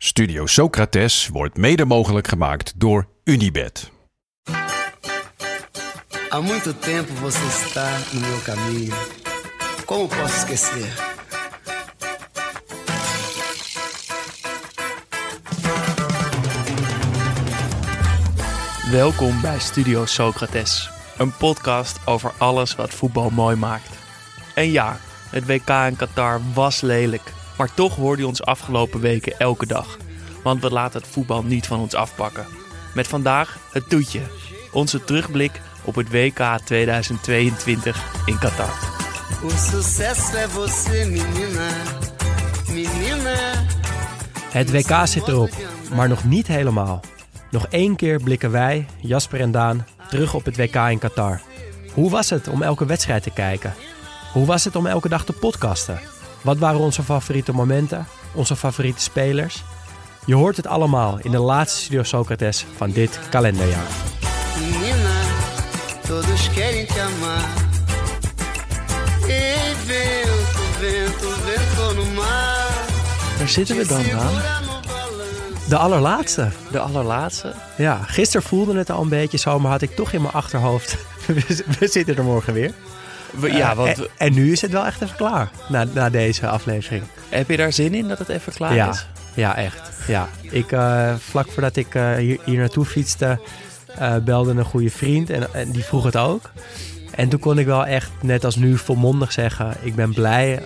Studio Socrates wordt mede mogelijk gemaakt door Unibed. Há muito tempo você está no meu caminho. Como posso esquecer? Welkom bij Studio Socrates, een podcast over alles wat voetbal mooi maakt. En ja, het WK in Qatar was lelijk, maar toch hoorde je ons afgelopen weken elke dag. Want we laten het voetbal niet van ons afpakken. Met vandaag het toetje, onze terugblik op het WK 2022 in Qatar. Het WK zit erop, maar nog niet helemaal. Nog één keer blikken wij, Jasper en Daan, terug op het WK in Qatar. Hoe was het om elke wedstrijd te kijken? Hoe was het om elke dag te podcasten? Wat waren onze favoriete momenten? Onze favoriete spelers? Je hoort het allemaal in de laatste Studio Socrates van dit kalenderjaar. Menina, todos querem te amar. Ei, vento, vento, vento no mar. Daar zitten we dan aan, balanço. De allerlaatste. de allerlaatste. Ja, gisteren voelde het al een beetje zo, maar had ik toch in mijn achterhoofd. we zitten er morgen weer. We- ja, Eh, want en, en nu is het wel echt even klaar, na, na deze aflevering. heb je daar zin in dat het even klaar Ja, is? ja, echt. Ja. Ik, eh, vlak voordat ik eh, hier, hier naartoe fietste, eh, belde een goede vriend en, en die vroeg het ook. En toen kon ik wel echt, net als nu, volmondig zeggen: Ik ben blij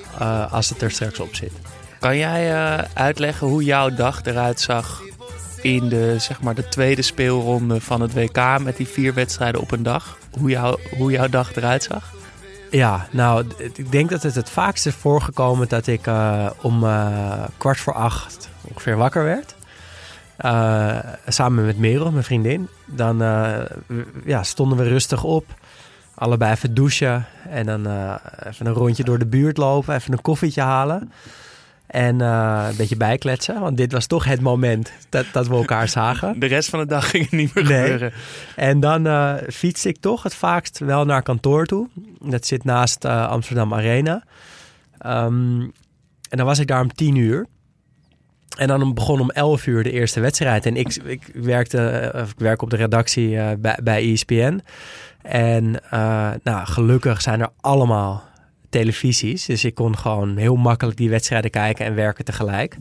als het er straks op zit. Kan jij uitleggen hoe jouw dag eruit zag in de, zeg maar, de tweede speelronde van het WK met die vier wedstrijden op een dag? Hoe, jou, hoe jouw dag eruit zag? Ja, nou, ik denk dat het het vaakst is voorgekomen dat ik eh, om eh, kwart voor acht ongeveer wakker werd. Eh, samen met Merel, mijn vriendin. Dan ja, stonden we rustig op. Allebei even douchen. En dan even een rondje door de buurt lopen. Even een koffietje halen. En eh, een beetje bijkletsen. Want dit was toch het moment dat, dat we elkaar zagen. De rest van de dag ging het niet meer Nee. gebeuren. En dan eh fiets ik toch het vaakst wel naar kantoor toe. Dat zit naast eh, Amsterdam Arena. Ehm, en dan was ik daar om tien uur. En dan begon om 11 uur de eerste wedstrijd. En ik, ik, werkte, of ik werk op de redactie bij, bij ESPN. En nou, gelukkig zijn er allemaal televisies. Dus ik kon gewoon heel makkelijk die wedstrijden kijken en werken tegelijk.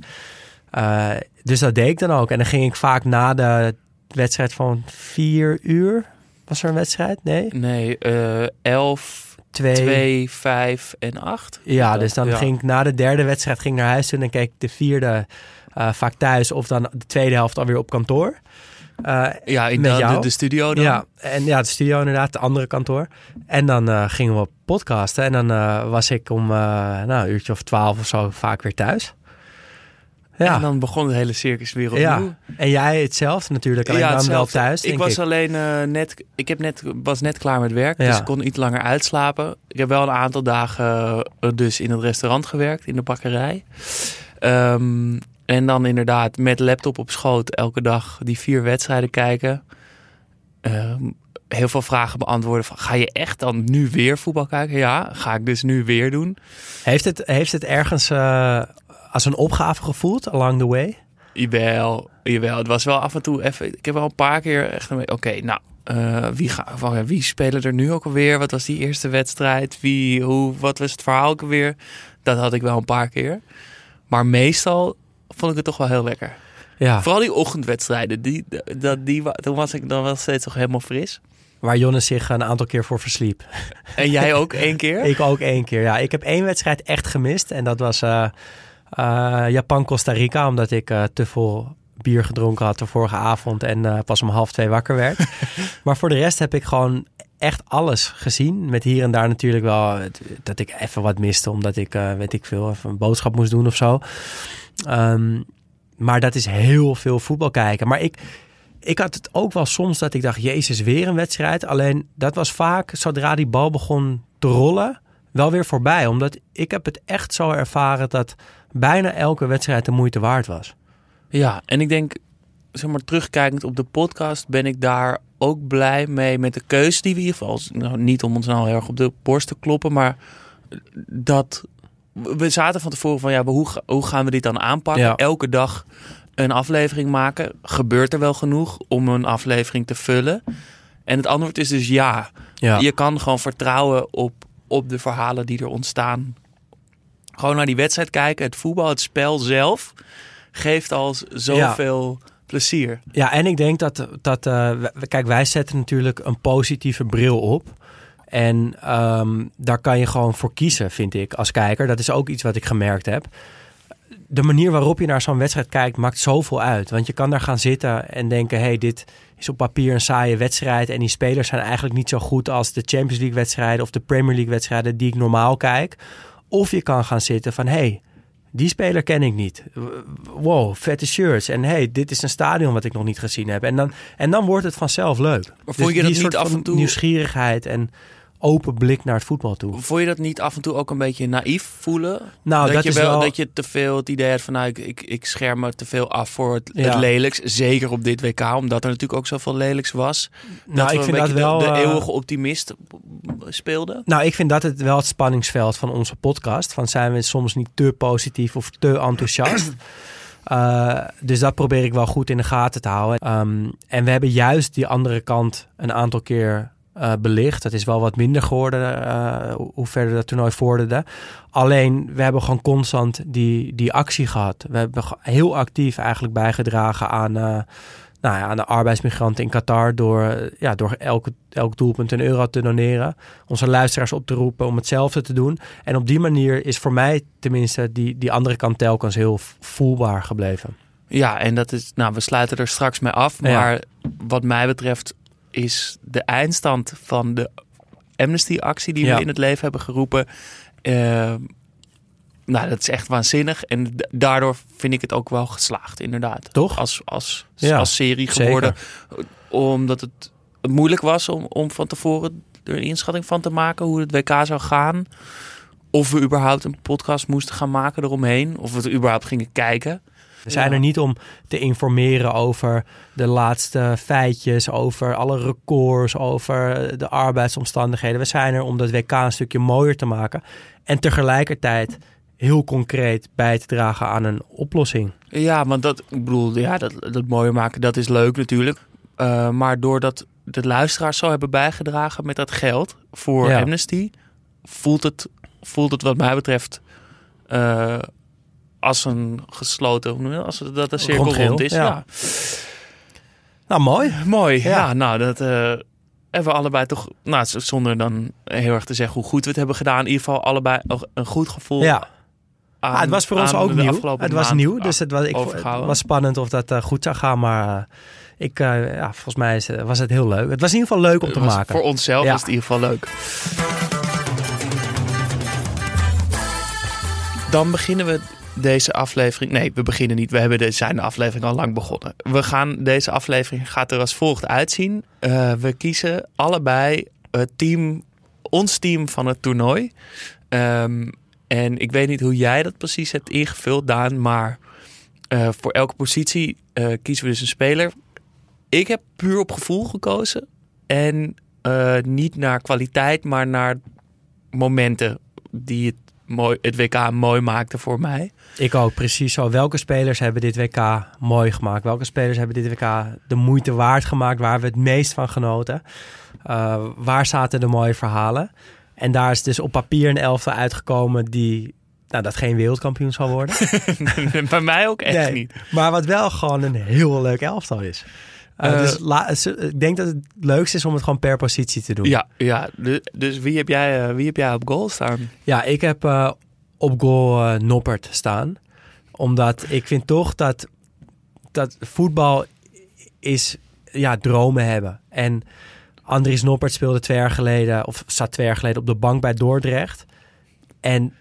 Eh, dus dat deed ik dan ook. En dan ging ik vaak na de wedstrijd van vier uur. Was er een wedstrijd? Nee? Nee, eh 11, Twee. 2, 5 en 8. Ja, dus dan Ja. ging ik na de derde wedstrijd ging naar huis. En dan keek ik de vierde eh, vaak thuis. Of dan de tweede helft alweer op kantoor. Eh, Ja, in Met de, jou? de, de studio dan. Ja, en ja, de studio inderdaad, het andere kantoor. En dan eh, gingen we podcasten. En dan eh, was ik om nou, een uurtje of twaalf of zo vaak weer thuis. Ja, En dan begon de hele circus weer opnieuw. ja. en jij hetzelfde natuurlijk, alleen dan wel hetzelfde. thuis, Ik was ik. alleen net, ik heb net, was net klaar met werk, Ja. dus ik kon iets langer uitslapen. Ik heb wel een aantal dagen dus in het restaurant gewerkt, in de bakkerij. Ehm, en dan inderdaad met laptop op schoot elke dag die vier wedstrijden kijken. Ehm, heel veel vragen beantwoorden van, ga je echt dan nu weer voetbal kijken? Ja, ga ik dus nu weer doen. Heeft het, heeft het ergens eh, als een opgave gevoeld, along the way? Jawel, jawel. Het was wel af en toe even. Ik heb wel een paar keer echt. Oké, nou, eh, wie, ga, van, wie spelen er nu ook alweer? Wat was die eerste wedstrijd? Wie, hoe, wat was het verhaal ook alweer? Dat had ik wel een paar keer. Maar meestal vond ik het toch wel heel lekker. Ja, Vooral die ochtendwedstrijden. Die, dat, die, toen was ik dan wel steeds nog helemaal fris. waar Jonas zich een aantal keer voor versliep. En jij ook één keer? Ik ook één keer, ja. Ik heb één wedstrijd echt gemist. En dat was eh, eh, Japan-Costa Rica. Omdat ik eh, te veel bier gedronken had de vorige avond. En pas om half twee wakker werd. maar voor de rest heb ik gewoon echt alles gezien. Met hier en daar natuurlijk wel dat ik even wat miste. Omdat ik, weet ik veel, even een boodschap moest doen of zo. Ehm, maar dat is heel veel voetbal kijken. Maar ik, ik had het ook wel soms dat ik dacht, jezus, weer een wedstrijd. Alleen dat was vaak, zodra die bal begon te rollen, wel weer voorbij. Omdat ik heb het echt zo ervaren dat bijna elke wedstrijd de moeite waard was. Ja, en ik denk, zeg maar, terugkijkend op de podcast ben ik daar ook blij mee met de keuze die we in ieder geval, nou, niet om ons nou heel erg op de borst te kloppen, maar dat we zaten van tevoren van ja, hoe, hoe gaan we dit dan aanpakken? Ja. Elke dag een aflevering maken. Gebeurt er wel genoeg om een aflevering te vullen? En het antwoord is dus ja. Ja, Je kan gewoon vertrouwen op, op de verhalen die er ontstaan. Gewoon naar die wedstrijd kijken. Het voetbal, het spel zelf geeft al zoveel plezier. ja en ik denk dat, dat eh, kijk, wij zetten natuurlijk een positieve bril op. En ehm, daar kan je gewoon voor kiezen, vind ik, als kijker. Dat is ook iets wat ik gemerkt heb. De manier waarop je naar zo'n wedstrijd kijkt maakt zoveel uit. Want je kan daar gaan zitten en denken: hé, hey, dit is op papier een saaie wedstrijd. En die spelers zijn eigenlijk niet zo goed als de Champions League wedstrijden of de Premier League wedstrijden die ik normaal kijk. Of je kan gaan zitten van: hé, hey, die speler ken ik niet. Wow, vette shirts. En hey, dit is een stadion wat ik nog niet gezien heb. En dan, en dan wordt het vanzelf leuk. Maar vond je die dat soort niet af en toe- nieuwsgierigheid en open blik naar het voetbal toe. Vond je dat niet af en toe ook een beetje naïef voelen? Nou, dat, dat, je is wel, wel... dat je te veel het idee hebt van nou, ik, ik, ik scherm me te veel af voor het, Ja. het lelijks. Zeker op dit WK, omdat er natuurlijk ook zoveel lelijks was. nou, dat we ik een vind dat wel... de, de eh, eeuwige optimist speelden. Nou, ik vind dat het wel het spanningsveld van onze podcast. Van zijn we soms niet te positief of te enthousiast. Eh, dus dat probeer ik wel goed in de gaten te houden. Ehm, en we hebben juist die andere kant een aantal keer eh, belicht. Het is wel wat minder geworden eh, hoe- verder dat toernooi vorderde. Alleen, we hebben gewoon constant die, die actie gehad. We hebben heel actief eigenlijk bijgedragen aan, eh, nou ja, aan de arbeidsmigranten in Qatar... door, ja, door elke, elk doelpunt een euro te doneren. Onze luisteraars op te roepen om hetzelfde te doen. En op die manier is voor mij tenminste die, die andere kant telkens heel voelbaar gebleven. Ja, en dat is, nou, we sluiten er straks mee af. Ja. Maar wat mij betreft is de eindstand van de Amnesty-actie die Ja. we in het leven hebben geroepen. eh, nou, dat is echt waanzinnig. En daardoor vind ik het ook wel geslaagd, inderdaad. Toch? Als, als, Ja, als serie geworden. Omdat het moeilijk was om, om van tevoren er een inschatting van te maken hoe het WK zou gaan. Of we überhaupt een podcast moesten gaan maken eromheen. Of we het überhaupt gingen kijken. We zijn Ja. er niet om te informeren over de laatste feitjes, over alle records, over de arbeidsomstandigheden. We zijn er om dat WK een stukje mooier te maken. En tegelijkertijd heel concreet bij te dragen aan een oplossing. Ja, want dat, ik bedoel, ja, dat, dat mooier maken, dat is leuk natuurlijk. Eh, maar doordat de luisteraars zo hebben bijgedragen met dat geld voor Ja. Amnesty, voelt het, voelt het wat mij betreft eh, als een gesloten, als het, dat de cirkel Rond is. ja. Ja. Nou, mooi. Mooi, Ja. ja. nou, dat eh, hebben we allebei toch, nou, zonder dan heel erg te zeggen hoe goed we het hebben gedaan, in ieder geval allebei een goed gevoel. Ja, aan- Ah, het was voor ons ook nieuw. Het was nieuw, dus het was, ik, het was spannend of dat eh, goed zou gaan. Maar eh, ik, ja, volgens mij is, was het heel leuk. Het was in ieder geval leuk om te maken. Voor onszelf Ja. was het in ieder geval leuk. Dan beginnen we deze aflevering. Nee, we beginnen niet. We hebben de, zijn de aflevering al lang begonnen. We gaan, deze aflevering gaat er als volgt uitzien. Eh, we kiezen allebei het team, ons team van het toernooi. Ehm, en ik weet niet hoe jij dat precies hebt ingevuld, Daan. Maar eh, voor elke positie eh, kiezen we dus een speler. Ik heb puur op gevoel gekozen. En niet naar kwaliteit, maar naar momenten die het, mooi, het WK mooi maakten voor mij. Ik ook, precies zo. Welke spelers hebben dit WK mooi gemaakt? Welke spelers hebben dit WK de moeite waard gemaakt? Waar we het meest van genoten? Uh, waar zaten de mooie verhalen? En daar is dus op papier een elftal uitgekomen die... Nou, dat geen wereldkampioen zal worden. Bij mij ook echt Nee, niet. Maar wat wel gewoon een heel leuk elftal is. Uh, Eh, dus la, ik denk dat het leukste is om het gewoon per positie te doen. Ja, ja dus wie heb, jij, eh, wie heb jij op goal staan? Ja, ik heb uh, op goal Noppert staan. Omdat ik vind toch dat, dat voetbal is ja, dromen hebben. En Andries Noppert speelde twee jaar geleden, of zat twee jaar geleden op de bank bij Dordrecht. En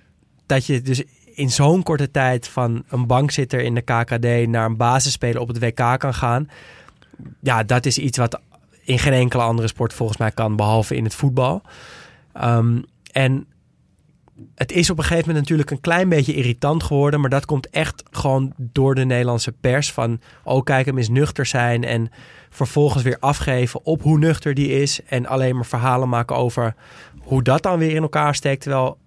dat je dus in zo'n korte tijd van een bankzitter in de KKD naar een basisspeler op het WK kan gaan. Ja, dat is iets wat in geen enkele andere sport volgens mij kan, behalve in het voetbal. Um, en het is op een gegeven moment natuurlijk een klein beetje irritant geworden. Maar dat komt echt gewoon door de Nederlandse pers. Van, oh kijk hem eens nuchter zijn. En vervolgens weer afgeven op hoe nuchter die is. En alleen maar verhalen maken over hoe dat dan weer in elkaar steekt. Terwijl,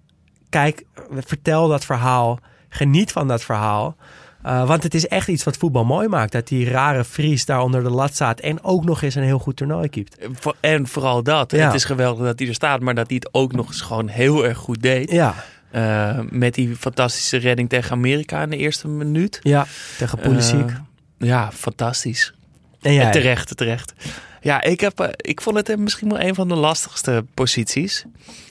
kijk, vertel dat verhaal. Geniet van dat verhaal. Uh, want het is echt iets wat voetbal mooi maakt. Dat die rare Fries daar onder de lat staat. En ook nog eens een heel goed toernooi keept. En vooral dat. Ja. Het is geweldig dat hij er staat. Maar dat hij het ook nog eens gewoon heel erg goed deed. Ja. Uh, met die fantastische redding tegen Amerika in de eerste minuut. Ja, tegen Pulisic. Uh, ja, fantastisch. En jij? En terecht, terecht. Ja, ik, heb, ik vond het misschien wel een van de lastigste posities.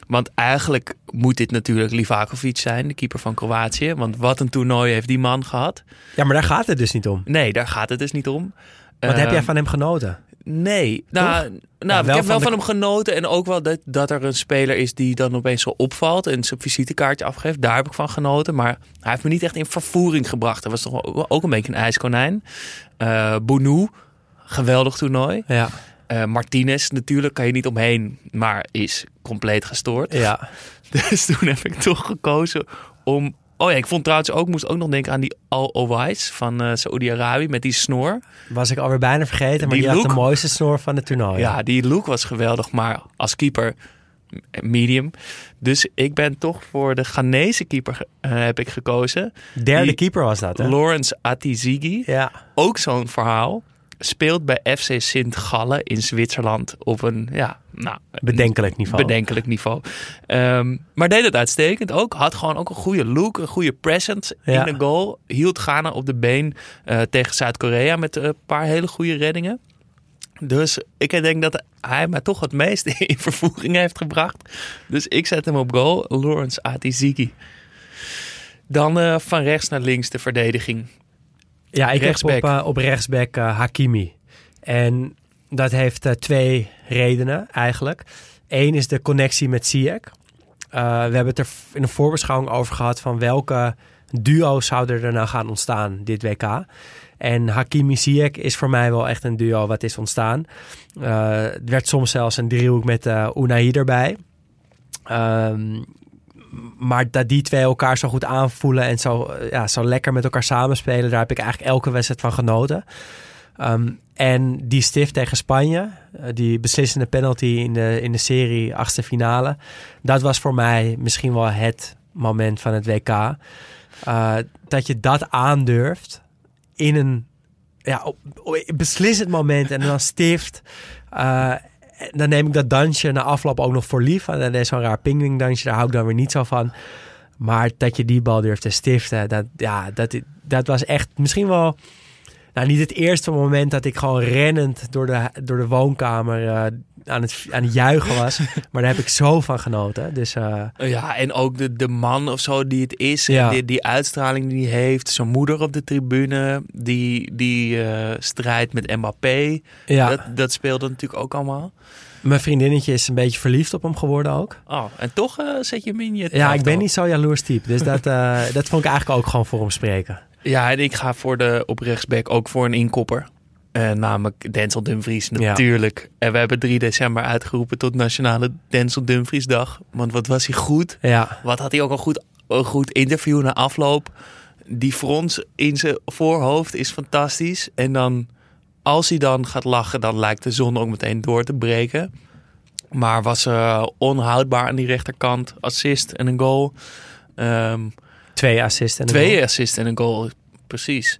Want eigenlijk moet dit natuurlijk Livakovic zijn, de keeper van Kroatië. Want wat een toernooi heeft die man gehad. Ja, maar daar gaat het dus niet om. Nee, daar gaat het dus niet om. Wat uh, heb jij van hem genoten? Nee, nou, nou ik heb wel van, hem genoten. En ook wel dat, dat er een speler is die dan opeens zo opvalt en zijn visitekaartje afgeeft. Daar heb ik van genoten. Maar hij heeft me niet echt in vervoering gebracht. Dat was toch ook een beetje een ijskonijn. Uh, Bounou, geweldig toernooi. Ja. Uh, Martinez natuurlijk kan je niet omheen, maar is compleet gestoord. Ja. Dus toen heb ik toch gekozen om. Oh ja, ik vond trouwens ook, moest ook nog denken aan die Al Owais van uh, Saoedi-Arabië met die snor. Was ik alweer bijna vergeten, maar die, die had de mooiste snor van het toernooi. Ja, die look was geweldig, maar als keeper medium. Dus ik ben toch voor de Ghanese keeper uh, heb ik gekozen. Derde die, keeper was dat, hè? Lawrence Atizigi. Ja. Ook zo'n verhaal speelt bij FC Sint Gallen in Zwitserland op een ja, nou, bedenkelijk niveau. Bedenkelijk niveau. Um, maar deed het uitstekend ook. Had gewoon ook een goede look, een goede presence in de goal. Hield Ghana op de been uh, tegen Zuid-Korea met een paar hele goede reddingen. Dus ik denk dat hij mij toch het meest in vervoering heeft gebracht. Dus ik zet hem op goal. Lawrence Atiziki. Dan uh, van rechts naar links de verdediging. Ja, ik rechtsback. heb op, uh, op rechtsback uh, Hakimi. En dat heeft uh, twee redenen eigenlijk. Eén is de connectie met Ziyech. we hebben het er in een voorbeschouwing over gehad van welke duo's zouden er nou gaan ontstaan dit WK. En Hakimi Ziyech is voor mij wel echt een duo wat is ontstaan. er werd soms zelfs een driehoek met uh, Unai erbij. Um, maar dat die twee elkaar zo goed aanvoelen en zo, ja, zo lekker met elkaar samenspelen, daar heb ik eigenlijk elke wedstrijd van genoten. Um, en die stift tegen Spanje, uh, die beslissende penalty in de, in de serie, achtste finale, dat was voor mij misschien wel het moment van het WK. Uh, dat je dat aandurft in een ja, op, beslissend moment en dan stift. Dan neem ik dat dansje na afloop ook nog voor lief. En dan is zo'n raar pingwing dansje, daar hou ik dan weer niet zo van. Maar dat je die bal durft te stiften, dat, ja, dat, dat was echt misschien wel... Nou, niet het eerste moment dat ik gewoon rennend door de, door de woonkamer uh, aan, het, aan het juichen was. maar daar heb ik zo van genoten. Dus, uh... Ja, en ook de, de man of zo die het is. Ja. Die, die uitstraling die hij heeft. Zijn moeder op de tribune. Die, die uh, strijdt met Mbappé. Ja. Dat, dat speelde natuurlijk ook allemaal. Mijn vriendinnetje is een beetje verliefd op hem geworden ook. Oh, en toch uh, zet je hem in je Ja, ik ben niet zo jaloers type. Dus dat, dat vond ik eigenlijk ook gewoon voor hem spreken. Ja, en ik ga voor de op rechtsback ook voor een inkopper. Uh, namelijk Denzel Dumfries natuurlijk. Ja. En we hebben 3 december uitgeroepen tot Nationale Denzel Dumfries Dag. Want wat was hij goed. Ja. Wat had hij ook een goed, een goed interview na afloop. Die frons in zijn voorhoofd is fantastisch. En dan, als hij dan gaat lachen, dan lijkt de zon ook meteen door te breken. Maar was uh, onhoudbaar aan die rechterkant. Assist en een goal. Um, twee assists en een twee goal. assists en een goal, precies.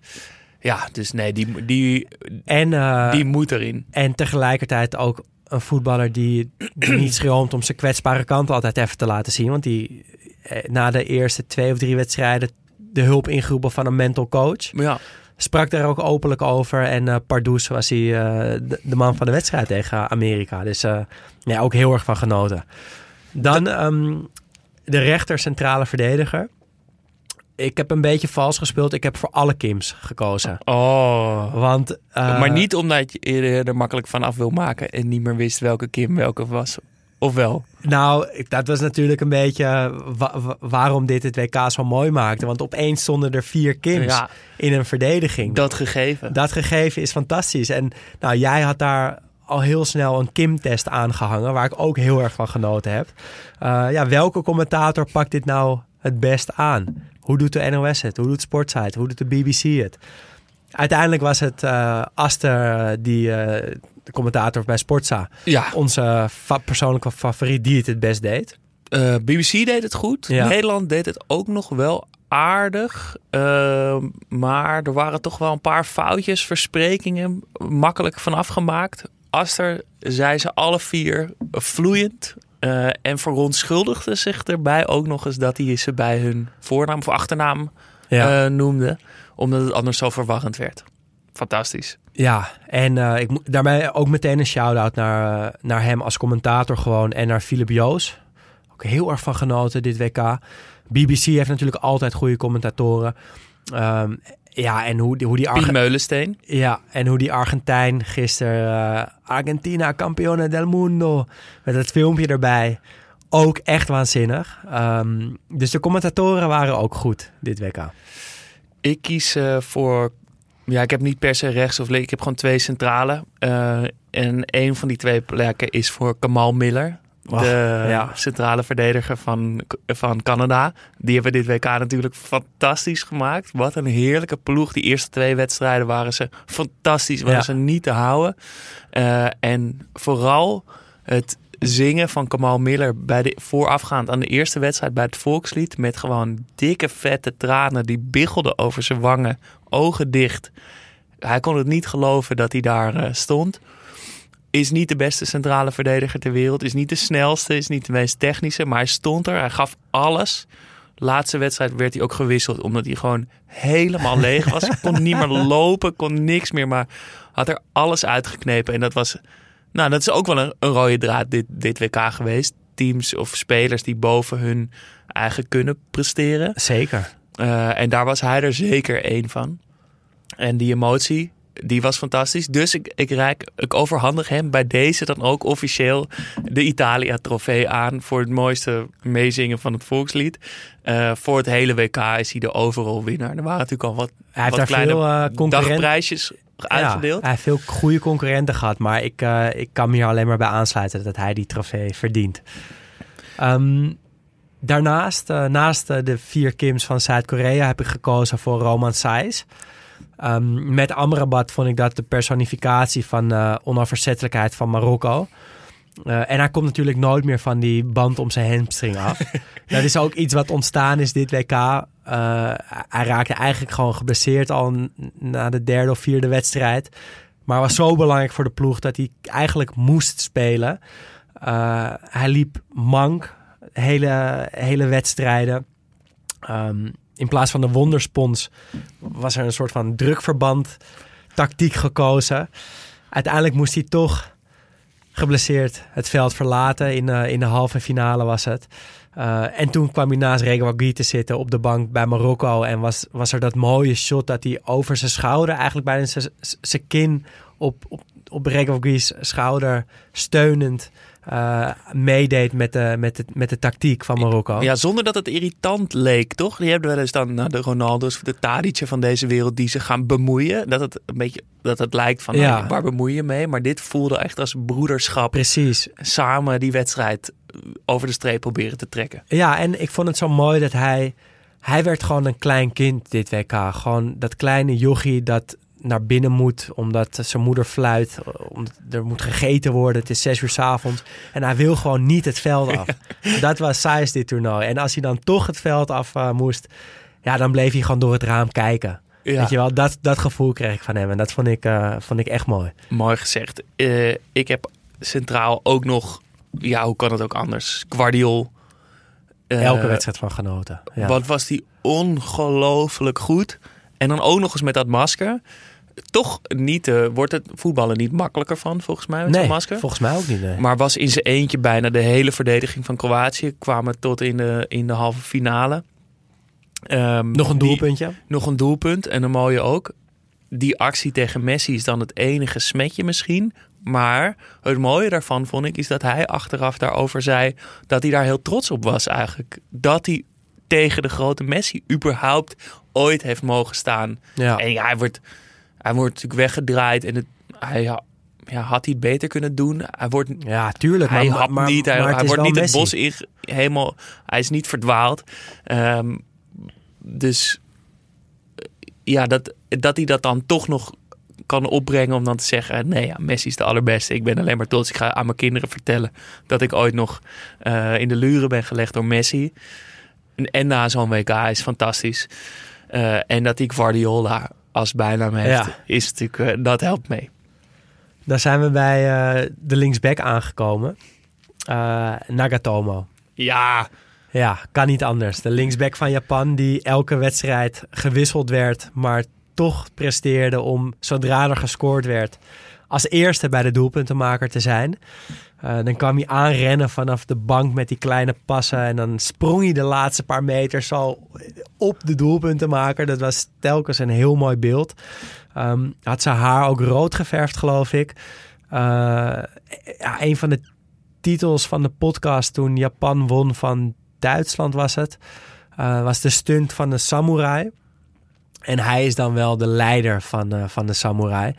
Ja, dus nee, die, die, en, uh, die moet erin. En tegelijkertijd ook een voetballer die, die niet schroomt om zijn kwetsbare kant altijd even te laten zien. Want die eh, na de eerste twee of drie wedstrijden de hulp ingeroepen van een mental coach. Ja. Sprak daar ook openlijk over. En uh, Pardoes was hij uh, de, de, man van de wedstrijd tegen Amerika. Dus uh, ja, ook heel erg van genoten. Dan um, de rechter centrale verdediger ik heb een beetje vals gespeeld. Ik heb voor alle Kims gekozen. Oh. Want, uh, maar niet omdat je er makkelijk vanaf wil maken en niet meer wist welke Kim welke was. Of wel? Nou, dat was natuurlijk een beetje wa- wa- waarom dit het WK zo mooi maakte. Want opeens stonden er vier Kims Ja. in een verdediging. Dat gegeven. Dat gegeven is fantastisch. En nou, jij had daar al heel snel een Kim-test aangehangen, waar ik ook heel erg van genoten heb. Eh, ja, welke commentator pakt dit nou het best aan? Hoe doet de NOS het? Hoe doet Sportsite? Hoe doet de BBC het? Uiteindelijk was het eh, Aster, die eh, de commentator bij Sportza, Ja, onze fa- persoonlijke favoriet, die het het best deed. Eh, BBC deed het goed. Ja. Nederland deed het ook nog wel aardig. Maar er waren toch wel een paar foutjes, versprekingen, makkelijk vanaf gemaakt. Aster zei ze alle vier vloeiend. Eh, en verontschuldigde zich erbij ook nog eens dat hij ze bij hun voornaam of achternaam Ja. eh, noemde. Omdat het anders zo verwarrend werd. Fantastisch. Ja, en eh, ik daarmee ook meteen een shout-out naar, naar hem als commentator gewoon en naar Philip Joos. Ook heel erg van genoten dit WK. BBC heeft natuurlijk altijd goede commentatoren. Ehm, ja, en hoe die, hoe die Piet Arge- Meulensteen. ja, en hoe die Argentijn gisteren eh, Argentina campione del mundo met het filmpje erbij. Ook echt waanzinnig. Ehm, dus de commentatoren waren ook goed dit WK. Ik kies eh, voor. Ja, ik heb niet per se rechts of links. Ik heb gewoon twee centrale. Eh, en een van die twee plekken is voor Kamal Miller. De ja. centrale verdediger van, van Canada. Die hebben dit WK natuurlijk fantastisch gemaakt. Wat een heerlijke ploeg. Die eerste twee wedstrijden waren ze fantastisch. Waren Ja. ze niet te houden. Eh, en vooral het zingen van Kamal Miller bij de, voorafgaand aan de eerste wedstrijd bij het volkslied. Met gewoon dikke vette tranen die biggelden over zijn wangen. Ogen dicht. Hij kon het niet geloven dat hij daar eh, stond. Is niet de beste centrale verdediger ter wereld. Is niet de snelste. Is niet de meest technische. Maar hij stond er. Hij gaf alles. Laatste wedstrijd werd hij ook gewisseld. Omdat hij gewoon helemaal leeg was. kon niet meer lopen. Kon niks meer. Maar had er alles uitgeknepen. En dat was... Nou, dat is ook wel een, een rode draad dit, dit WK geweest. Teams of spelers die boven hun eigen kunnen presteren. Zeker. Eh, en daar was hij er zeker één van. En die emotie, die was fantastisch. Dus ik, ik, reik, ik overhandig hem bij deze dan ook officieel de Italia-trofee aan. Voor het mooiste meezingen van het volkslied. Eh, voor het hele WK is hij de overall winnaar. Er waren natuurlijk al wat, Hij heeft wat kleine veel eh concurrenten. dagprijsjes uitgedeeld. Ja, hij heeft veel goede concurrenten gehad, maar ik, eh, ik kan me hier alleen maar bij aansluiten dat hij die trofee verdient. Ehm, daarnaast, naast de vier Kims van Zuid-Korea, heb ik gekozen voor Roman Sais. Ehm, met Amrabat vond ik dat de personificatie van eh onafverzettelijkheid van Marokko. Eh, en hij komt natuurlijk nooit meer van die band om zijn hamstring af. dat is ook iets wat ontstaan is dit WK. Eh, hij raakte eigenlijk gewoon geblesseerd al na de derde of vierde wedstrijd. Maar was zo belangrijk voor de ploeg dat hij eigenlijk moest spelen. Hij liep mank hele, hele wedstrijden. Ehm, in plaats van de wonderspons was er een soort van drukverband tactiek gekozen. Uiteindelijk moest hij toch geblesseerd het veld verlaten. In, eh, in de halve finale was het. Eh, en toen kwam hij naast Reguagui te zitten op de bank bij Marokko. En was, was er dat mooie shot dat hij over zijn schouder, eigenlijk bijna zijn- zijn kin op, op, op Reguagui's schouder steunend, eh, meedeed met de, met, de, met de tactiek van Marokko. Ja, zonder dat het irritant leek, toch? Die hebben wel eens dan nou, de Ronaldo's, de Tadic'en van deze wereld die zich gaan bemoeien. Dat het een beetje dat het lijkt van, Ja. nou, waar bemoei je mee? Maar dit voelde echt als broederschap. Precies. Samen die wedstrijd over de streep proberen te trekken. Ja, en ik vond het zo mooi dat hij... Hij werd gewoon een klein kind dit WK. Gewoon dat kleine jochie dat naar binnen moet omdat zijn moeder fluit. Omdat er moet gegeten worden. Het is zes uur 's avonds. En hij wil gewoon niet het veld af. dat was Saïs dit toernooi. En als hij dan toch het veld af eh, moest... Ja, dan bleef hij gewoon door het raam kijken. Ja. Weet je wel, dat, dat gevoel kreeg ik van hem. En dat vond ik, eh, vond ik echt mooi. Mooi gezegd. Eh, ik heb centraal ook nog, ja, hoe kan het ook anders? Guardiol. Eh, Elke wedstrijd van genoten. Ja. Wat was die ongelooflijk goed. En dan ook nog eens met dat masker. Toch niet, eh, wordt het voetballen niet makkelijker van, volgens mij, met nee, masker. volgens mij ook niet. Nee. Maar was in zijn eentje bijna de hele verdediging van Kroatië. Kwamen tot in de, in de halve finale. Ehm, Nog een die- doelpuntje. nog een doelpunt en een mooie ook. Die actie tegen Messi is dan het enige smetje misschien. Maar het mooie daarvan vond ik is dat hij achteraf daarover zei dat hij daar heel trots op was eigenlijk. Dat hij tegen de grote Messi überhaupt ooit heeft mogen staan. Ja. En ja, hij wordt, hij wordt natuurlijk weggedraaid en het, hij ja, had hij het beter kunnen doen. Hij wordt Ja, tuurlijk. hij maar, maar- niet, hij, maar wordt niet Messi. het bos in, helemaal, hij is niet verdwaald. Ehm, dus ja, dat, dat hij dat dan toch nog kan opbrengen om dan te zeggen, nee, ja, Messi is de allerbeste. Ik ben alleen maar trots. Ik ga aan mijn kinderen vertellen dat ik ooit nog eh, in de luren ben gelegd door Messi. En, en na zo'n WK is fantastisch. Eh, en dat hij Guardiola als bijnaam heeft, Ja. is natuurlijk, eh, dat helpt mee. Dan zijn we bij eh, de linksback aangekomen. Eh, Nagatomo. Ja, Ja, kan niet anders. De linksback van Japan die elke wedstrijd gewisseld werd, maar toch presteerde om zodra er gescoord werd als eerste bij de doelpuntenmaker te zijn. Eh, dan kwam hij aanrennen vanaf de bank met die kleine passen en dan sprong hij de laatste paar meters zo op de doelpuntenmaker. Dat was telkens een heel mooi beeld. Ehm, had zijn haar ook rood geverfd, geloof ik. Ja, een van de titels van de podcast toen Japan won van Duitsland was het. eh, was de stunt van de samurai. En hij is dan wel de leider van, van de samurai.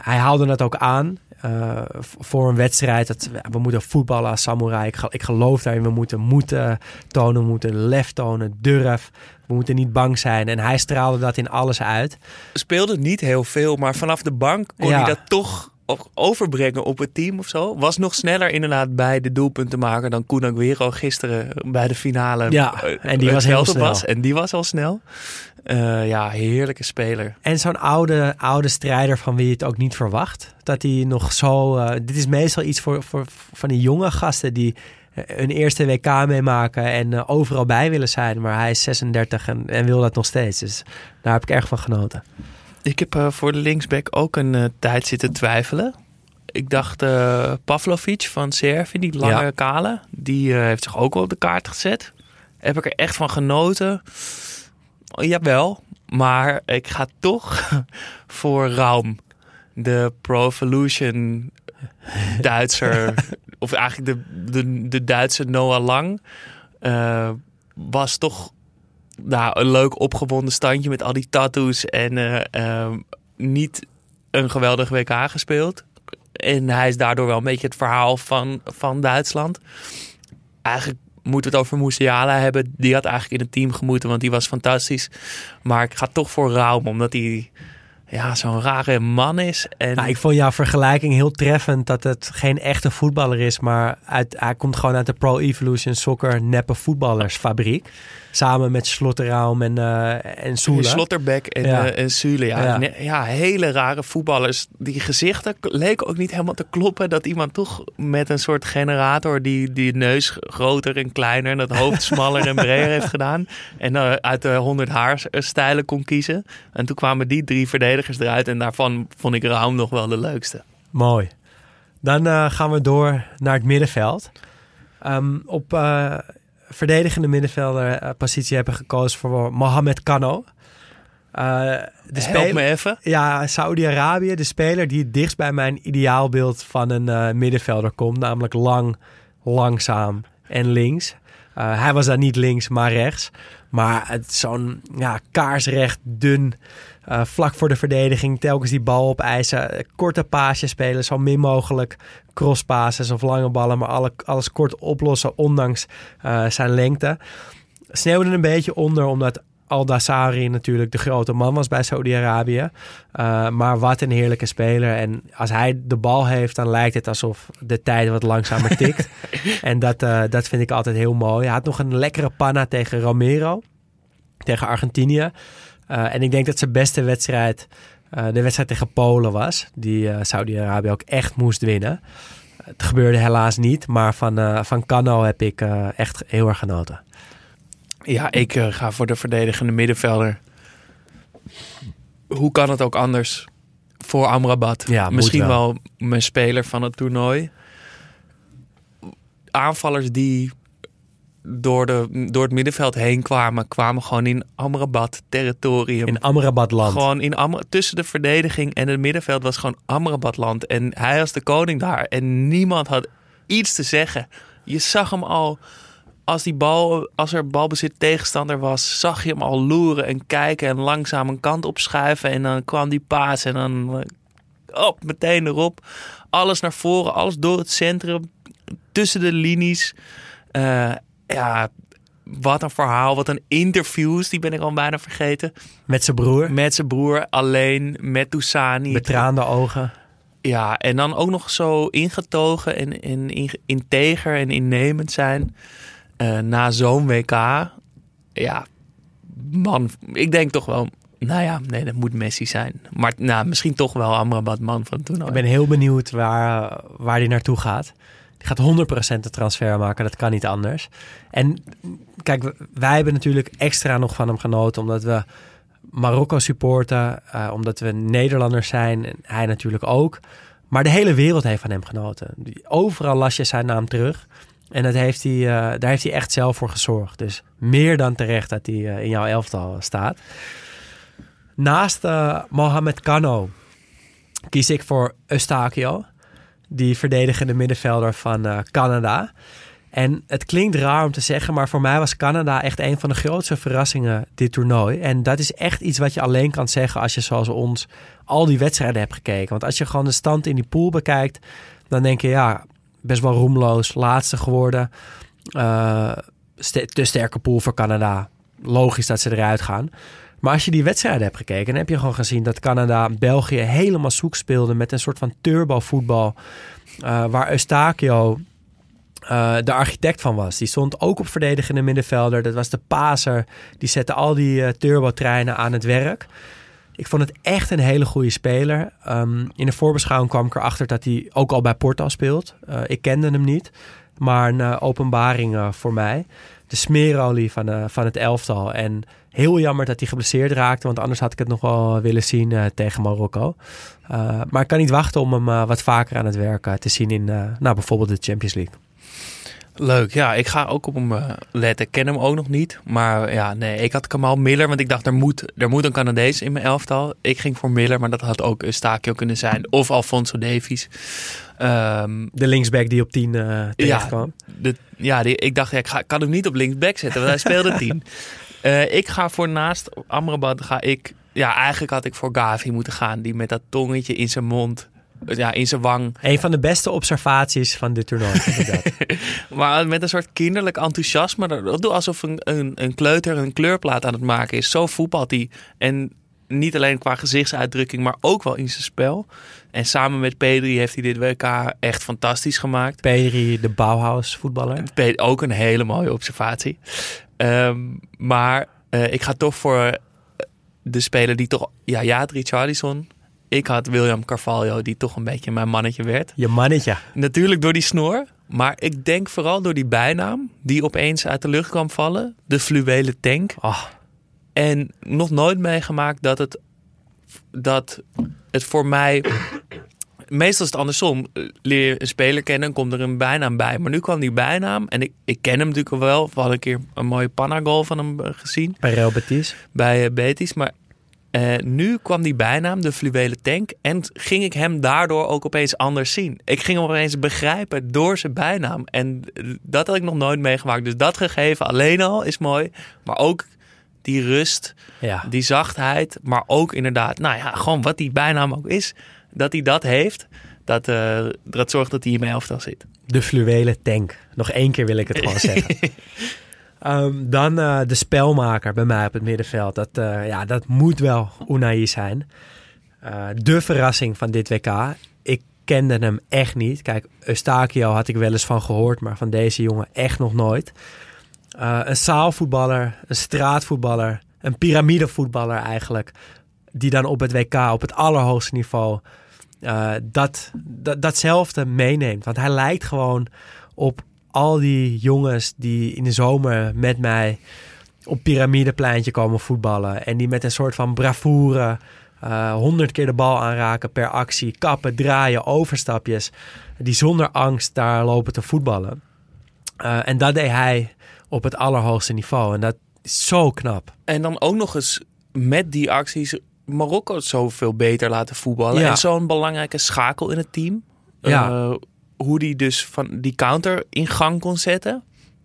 Hij haalde het ook aan eh, voor een wedstrijd. Dat, we- moeten voetballen als samurai. Ik, ge- ik geloof daarin. We moeten moeten tonen, we moeten lef tonen, durf. We moeten niet bang zijn. En hij straalde dat in alles uit. speelde niet heel veel, maar vanaf de bank kon Ja. hij dat toch overbrengen op het team of zo. Was nog sneller inderdaad bij de doelpunten maken dan Kun Aguero gisteren bij de finale. Ja, eh, en die was heel snel. Was. En die was al snel. Eh, ja, heerlijke speler. En zo'n oude, oude strijder van wie je het ook niet verwacht. Dat hij nog zo... eh, dit is meestal iets voor, voor van die jonge gasten die hun eerste WK meemaken en overal bij willen zijn. Maar hij is 36 en, en wil dat nog steeds. Dus daar heb ik erg van genoten. Ik heb eh, voor de linksback ook een eh, tijd zitten twijfelen. Ik dacht eh Pavlovic van Servië, die lange Ja. kale, die heeft zich ook wel op de kaart gezet. Heb ik er echt van genoten? Oh, jawel, maar ik ga toch voor Raum. De Pro Evolution Duitser, of eigenlijk de, de, de Duitse Noah Lang, was toch nou, een leuk opgewonden standje met al die tattoos en eh, ehm, niet een geweldig WK gespeeld. En hij is daardoor wel een beetje het verhaal van, van Duitsland. Eigenlijk moeten we het over Musiala hebben. Die had eigenlijk in het team gemoeten, want die was fantastisch. Maar ik ga toch voor Raum, omdat hij ja, zo'n rare man is. En Nou, ik vond jouw vergelijking heel treffend dat het geen echte voetballer is. Maar uit, hij komt gewoon uit de Pro Evolution Soccer neppe voetballersfabriek. Samen met Slotterraum en, eh en Soele. Slotterbeck en, Ja. eh, en Sule. Ja. Ja. Hele rare voetballers. Die gezichten leken ook niet helemaal te kloppen. Dat iemand toch met een soort generator die, die neus groter en kleiner en het hoofd smaller en breder heeft gedaan. En eh, uit de 100 haarstijlen kon kiezen. En toen kwamen die drie verdedigers eruit. En daarvan vond ik Raum nog wel de leukste. Mooi. Dan gaan we door naar het middenveld. Ehm, op verdedigende middenvelder eh, positie hebben gekozen voor Mohamed Kano. Eh, de Help me even. ja, Saudi-Arabië, de speler die het dichtst bij mijn ideaalbeeld van een eh, middenvelder komt. Namelijk lang, langzaam en links. Hij was dan niet links, maar rechts. Maar zo'n ja, kaarsrecht, dun, eh, vlak voor de verdediging. Telkens die bal opeisen. eh, Korte paasjes spelen, zo min mogelijk crosspasses of lange ballen. Maar alle, alles kort oplossen, ondanks eh, zijn lengte. Sneeuwde een beetje onder, omdat Al-Dassari natuurlijk de grote man was bij Saudi-Arabië. Uh, maar wat een heerlijke speler. En als hij de bal heeft, dan lijkt het alsof de tijd wat langzamer tikt. en dat, uh, dat vind ik altijd heel mooi. Hij had nog een lekkere panna tegen Romero. Tegen Argentinië. Uh, en ik denk dat zijn beste wedstrijd uh, de wedstrijd tegen Polen was. Die uh, Saudi-Arabië ook echt moest winnen. Het gebeurde helaas niet. Maar van, van Kano heb ik echt heel erg genoten. Ja, ik uh, ga voor de verdedigende middenvelder. Hoe kan het ook anders voor Amrabat? Ja, Misschien wel. wel mijn speler van het toernooi. Aanvallers die door, de, door het middenveld heen kwamen, kwamen gewoon in Amrabat territorium. In Amrabatland. Gewoon in Amra tussen de verdediging en het middenveld was gewoon Amrabatland. En hij was de koning daar. En niemand had iets te zeggen. Je zag hem al, als, die bal, als er balbezit tegenstander was, zag je hem al loeren en kijken en langzaam een kant opschuiven. En dan kwam die paas en dan eh, op, meteen erop. Alles naar voren, alles door het centrum, tussen de linies. Eh, ja, wat een verhaal, wat een interviews, die ben ik al bijna vergeten. Met zijn broer. Met zijn broer, alleen, met Toussani. Met traande ogen. Ja, en dan ook nog zo ingetogen en, en in- integer en innemend zijn. eh, na zo'n WK. Ja, man, ik denk toch wel... Nou ja, nee, dat moet Messi zijn. Maar nou, misschien toch wel Amrabat man van toen. Ik ben heel benieuwd waar, waar die naartoe gaat. Gaat 100% de transfer maken, dat kan niet anders. En kijk, wij hebben natuurlijk extra nog van hem genoten, omdat we Marokko supporten, eh, omdat we Nederlanders zijn en hij natuurlijk ook. Maar de hele wereld heeft van hem genoten. Overal las je zijn naam terug. En dat heeft hij, eh, daar heeft hij echt zelf voor gezorgd. Dus meer dan terecht dat hij eh, in jouw elftal staat. Naast Mohamed Kano kies ik voor Eustachio, die verdedigende middenvelder van eh, Canada. En het klinkt raar om te zeggen, maar voor mij was Canada echt een van de grootste verrassingen dit toernooi. En dat is echt iets wat je alleen kan zeggen als je zoals ons al die wedstrijden hebt gekeken. Want als je gewoon de stand in die pool bekijkt, dan denk je ja, best wel roemloos, laatste geworden. Eh, ste- te sterke pool voor Canada. Logisch dat ze eruit gaan. Maar als je die wedstrijden hebt gekeken, dan heb je gewoon gezien dat Canada België helemaal zoek speelde met een soort van turbo voetbal. eh, waar Eustachio eh, de architect van was. Die stond ook op verdedigende middenvelder. Dat was de paser. Die zette al die eh, turbotreinen aan het werk. Ik vond het echt een hele goede speler. Ehm, in de voorbeschouwing kwam ik erachter dat hij ook al bij Porto speelt. Ik kende hem niet, maar een openbaring voor mij. De smeerolie van, eh, van het elftal. En heel jammer dat hij geblesseerd raakte, want anders had ik het nog wel willen zien eh, tegen Marokko. Eh, maar ik kan niet wachten om hem wat vaker aan het werk te zien in nou, bijvoorbeeld de Champions League. Leuk, ja, ik ga ook op hem eh, letten. Ik ken hem ook nog niet. Maar ja, nee, ik had Kamal Miller, want ik dacht, er moet, er moet een Canadees in mijn elftal. Ik ging voor Miller, maar dat had ook Eustachio kunnen zijn. Of Alfonso Davies. Ehm, De linksback die op 10 eh terecht kwam. de, ja, die, ik dacht, ja, ik ga, kan hem niet op linksback zetten, want hij speelde 10. Eh, ik ga voor naast Amrabat, ga ik... Ja, eigenlijk had ik voor Gavi moeten gaan. Die met dat tongetje in zijn mond, ja, in zijn wang. Een van de beste observaties van dit toernooi. Maar met een soort kinderlijk enthousiasme. Dat doe alsof een, een, een kleuter een kleurplaat aan het maken is. Zo voetbalt hij. En niet alleen qua gezichtsuitdrukking, maar ook wel in zijn spel. En samen met Pedri heeft hij dit WK echt fantastisch gemaakt. Pedri, de Bauhaus voetballer. Ook een hele mooie observatie. Ehm, maar eh, ik ga toch voor eh, de speler die toch... Ja, ja, Richarlison. Ik had William Carvalho, die toch een beetje mijn mannetje werd. Je mannetje. Natuurlijk door die snor. Maar ik denk vooral door die bijnaam die opeens uit de lucht kwam vallen. De fluwelen tank. Oh, En nog nooit meegemaakt dat het, dat het voor mij... Meestal is het andersom. Leer je een speler kennen, komt er een bijnaam bij. Maar nu kwam die bijnaam. En ik, ik ken hem natuurlijk wel. We hadden een keer een mooie panna-goal van hem eh, gezien bij Real Betis. bij eh, Betis. Maar eh, nu kwam die bijnaam, de fluwelen tank. En ging ik hem daardoor ook opeens anders zien. Ik ging hem opeens begrijpen door zijn bijnaam. En eh, dat had ik nog nooit meegemaakt. Dus dat gegeven alleen al is mooi. Maar ook die rust, Ja. die zachtheid. Maar ook inderdaad, nou ja, gewoon wat die bijnaam ook is. Dat hij dat heeft. Dat, eh, dat zorgt dat hij in mijn elftal zit. De fluwelen tank. Nog één keer wil ik het gewoon zeggen. Ehm, dan eh, de spelmaker bij mij op het middenveld. Dat, eh, ja, dat moet wel Unai zijn. Eh, de verrassing van dit WK. Ik kende hem echt niet. Kijk, Eustachio had ik wel eens van gehoord, maar van deze jongen echt nog nooit. Een zaalvoetballer, een straatvoetballer, een piramidevoetballer eigenlijk. Die dan op het WK op het allerhoogste niveau dat, dat, datzelfde meeneemt. Want hij lijkt gewoon op al die jongens die in de zomer met mij op piramidepleintje komen voetballen. En die met een soort van bravoure honderd keer de bal aanraken per actie. Kappen, draaien, overstapjes. Die zonder angst daar lopen te voetballen. Eh, en dat deed hij op het allerhoogste niveau. En dat is zo knap. En dan ook nog eens met die acties Marokko zoveel beter laten voetballen. Ja. En zo'n belangrijke schakel in het team. Ja. Eh, hoe die dus van die counter in gang kon zetten.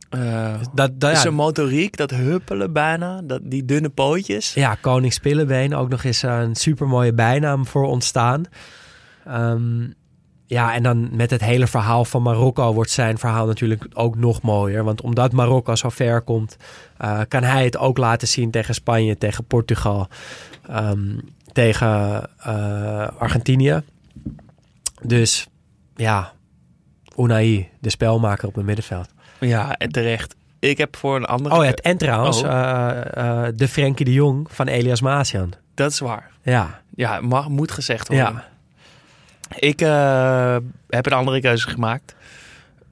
Eh Dat, dat, ja, Zijn motoriek, dat huppelen bijna, dat, die dunne pootjes. ja, Koning Spillebeen, ook nog eens een supermooie bijnaam voor ontstaan. Ehm, ja, en dan met het hele verhaal van Marokko wordt zijn verhaal natuurlijk ook nog mooier. Want omdat Marokko zo ver komt, eh, kan hij het ook laten zien tegen Spanje, tegen Portugal, ehm, tegen eh, Argentinië. Dus ja, Unai, de spelmaker op het middenveld. Ja, en terecht. Ik heb voor een andere... Oh ja, en trouwens, Oh. eh, eh, de Frenkie de Jong van Elias Masian. Dat is waar. Ja, Ja, mag, moet gezegd worden. ja. Ik eh, heb een andere keuze gemaakt.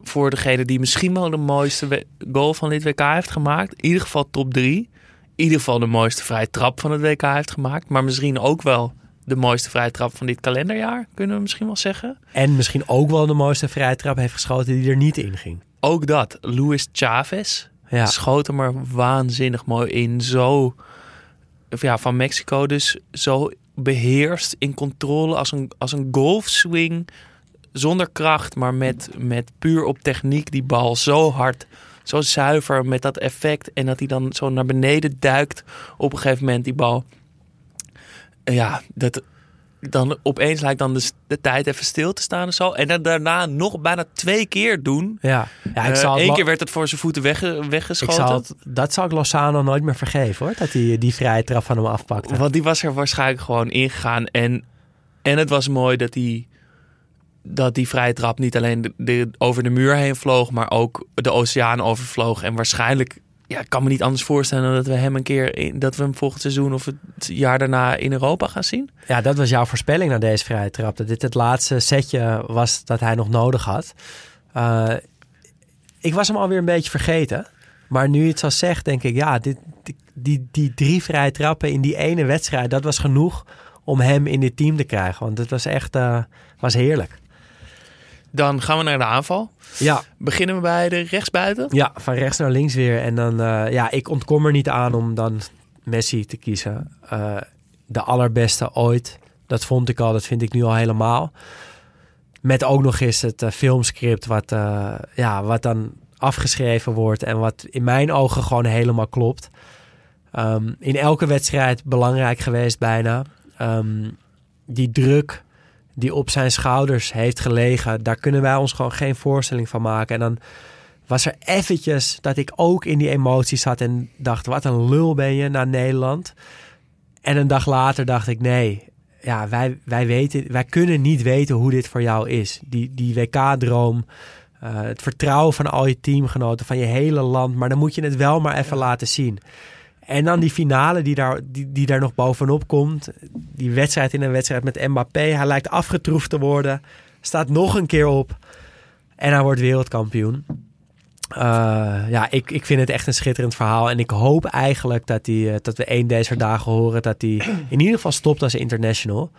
Voor degene die misschien wel de mooiste goal van dit WK heeft gemaakt. In ieder geval top 3. In ieder geval de mooiste vrije trap van het WK heeft gemaakt. Maar misschien ook wel de mooiste vrije trap van dit kalenderjaar. Kunnen we misschien wel zeggen. En misschien ook wel de mooiste vrije trap heeft geschoten die er niet in ging. Ook dat. Luis Chavez. Ja, Schoot hem er waanzinnig mooi in. Zo ja, van Mexico dus zo beheerst in controle als een, als een golfswing. Zonder kracht, maar met, met puur op techniek die bal zo hard, zo zuiver met dat effect. En dat hij dan zo naar beneden duikt op een gegeven moment die bal. Ja, dat, dan opeens lijkt dan de, de tijd even stil te staan en zo. En dan daarna nog bijna twee keer doen. ja. ja ik Eh, zal Eén lo- keer werd het voor zijn voeten ik weggeschoten. zal het, dat zal ik Lozano nooit meer vergeven hoor. Dat hij die vrije trap van hem afpakte. Want die was er waarschijnlijk gewoon ingegaan. En, en het was mooi dat die, dat die vrije trap niet alleen de, de- over de muur heen vloog, maar ook de oceaan overvloog. En waarschijnlijk, ja, ik kan me niet anders voorstellen dan dat we hem een keer, dat we hem volgend seizoen of het jaar daarna in Europa gaan zien. Ja, dat was jouw voorspelling naar deze vrije trap. Dat dit het laatste setje was dat hij nog nodig had. Eh, ik was hem alweer een beetje vergeten. Maar nu je het zo zegt, denk ik, ja, dit, die, die, drie vrije trappen in die ene wedstrijd, dat was genoeg om hem in dit team te krijgen. Want het was echt eh, was heerlijk. Dan gaan we naar de aanval. Ja, Beginnen we bij de rechtsbuiten. ja, van rechts naar links weer. En dan, eh, ja, ik ontkom er niet aan om dan Messi te kiezen. Eh, de allerbeste ooit. Dat vond ik al, dat vind ik nu al helemaal. Met ook nog eens het eh, filmscript wat, ja, wat dan afgeschreven wordt en wat in mijn ogen gewoon helemaal klopt. Ehm, in elke wedstrijd belangrijk geweest bijna. Ehm, die druk die op zijn schouders heeft gelegen, daar kunnen wij ons gewoon geen voorstelling van maken. En dan was er eventjes dat ik ook in die emoties zat en dacht, wat een lul ben je naar Nederland. En een dag later dacht ik, nee, ja, wij, wij, weten, wij kunnen niet weten hoe dit voor jou is. Die, die WK-droom, eh, het vertrouwen van al je teamgenoten, van je hele land. Maar dan moet je het wel maar even laten zien. En dan die finale die daar, die, die daar nog bovenop komt. Die wedstrijd in een wedstrijd met Mbappé. Hij lijkt afgetroefd te worden. Staat nog een keer op. En hij wordt wereldkampioen. Eh, ja, ik, ik vind het echt een schitterend verhaal. En ik hoop eigenlijk dat, die, eh, dat we één deze dagen horen... dat hij in ieder geval stopt als international.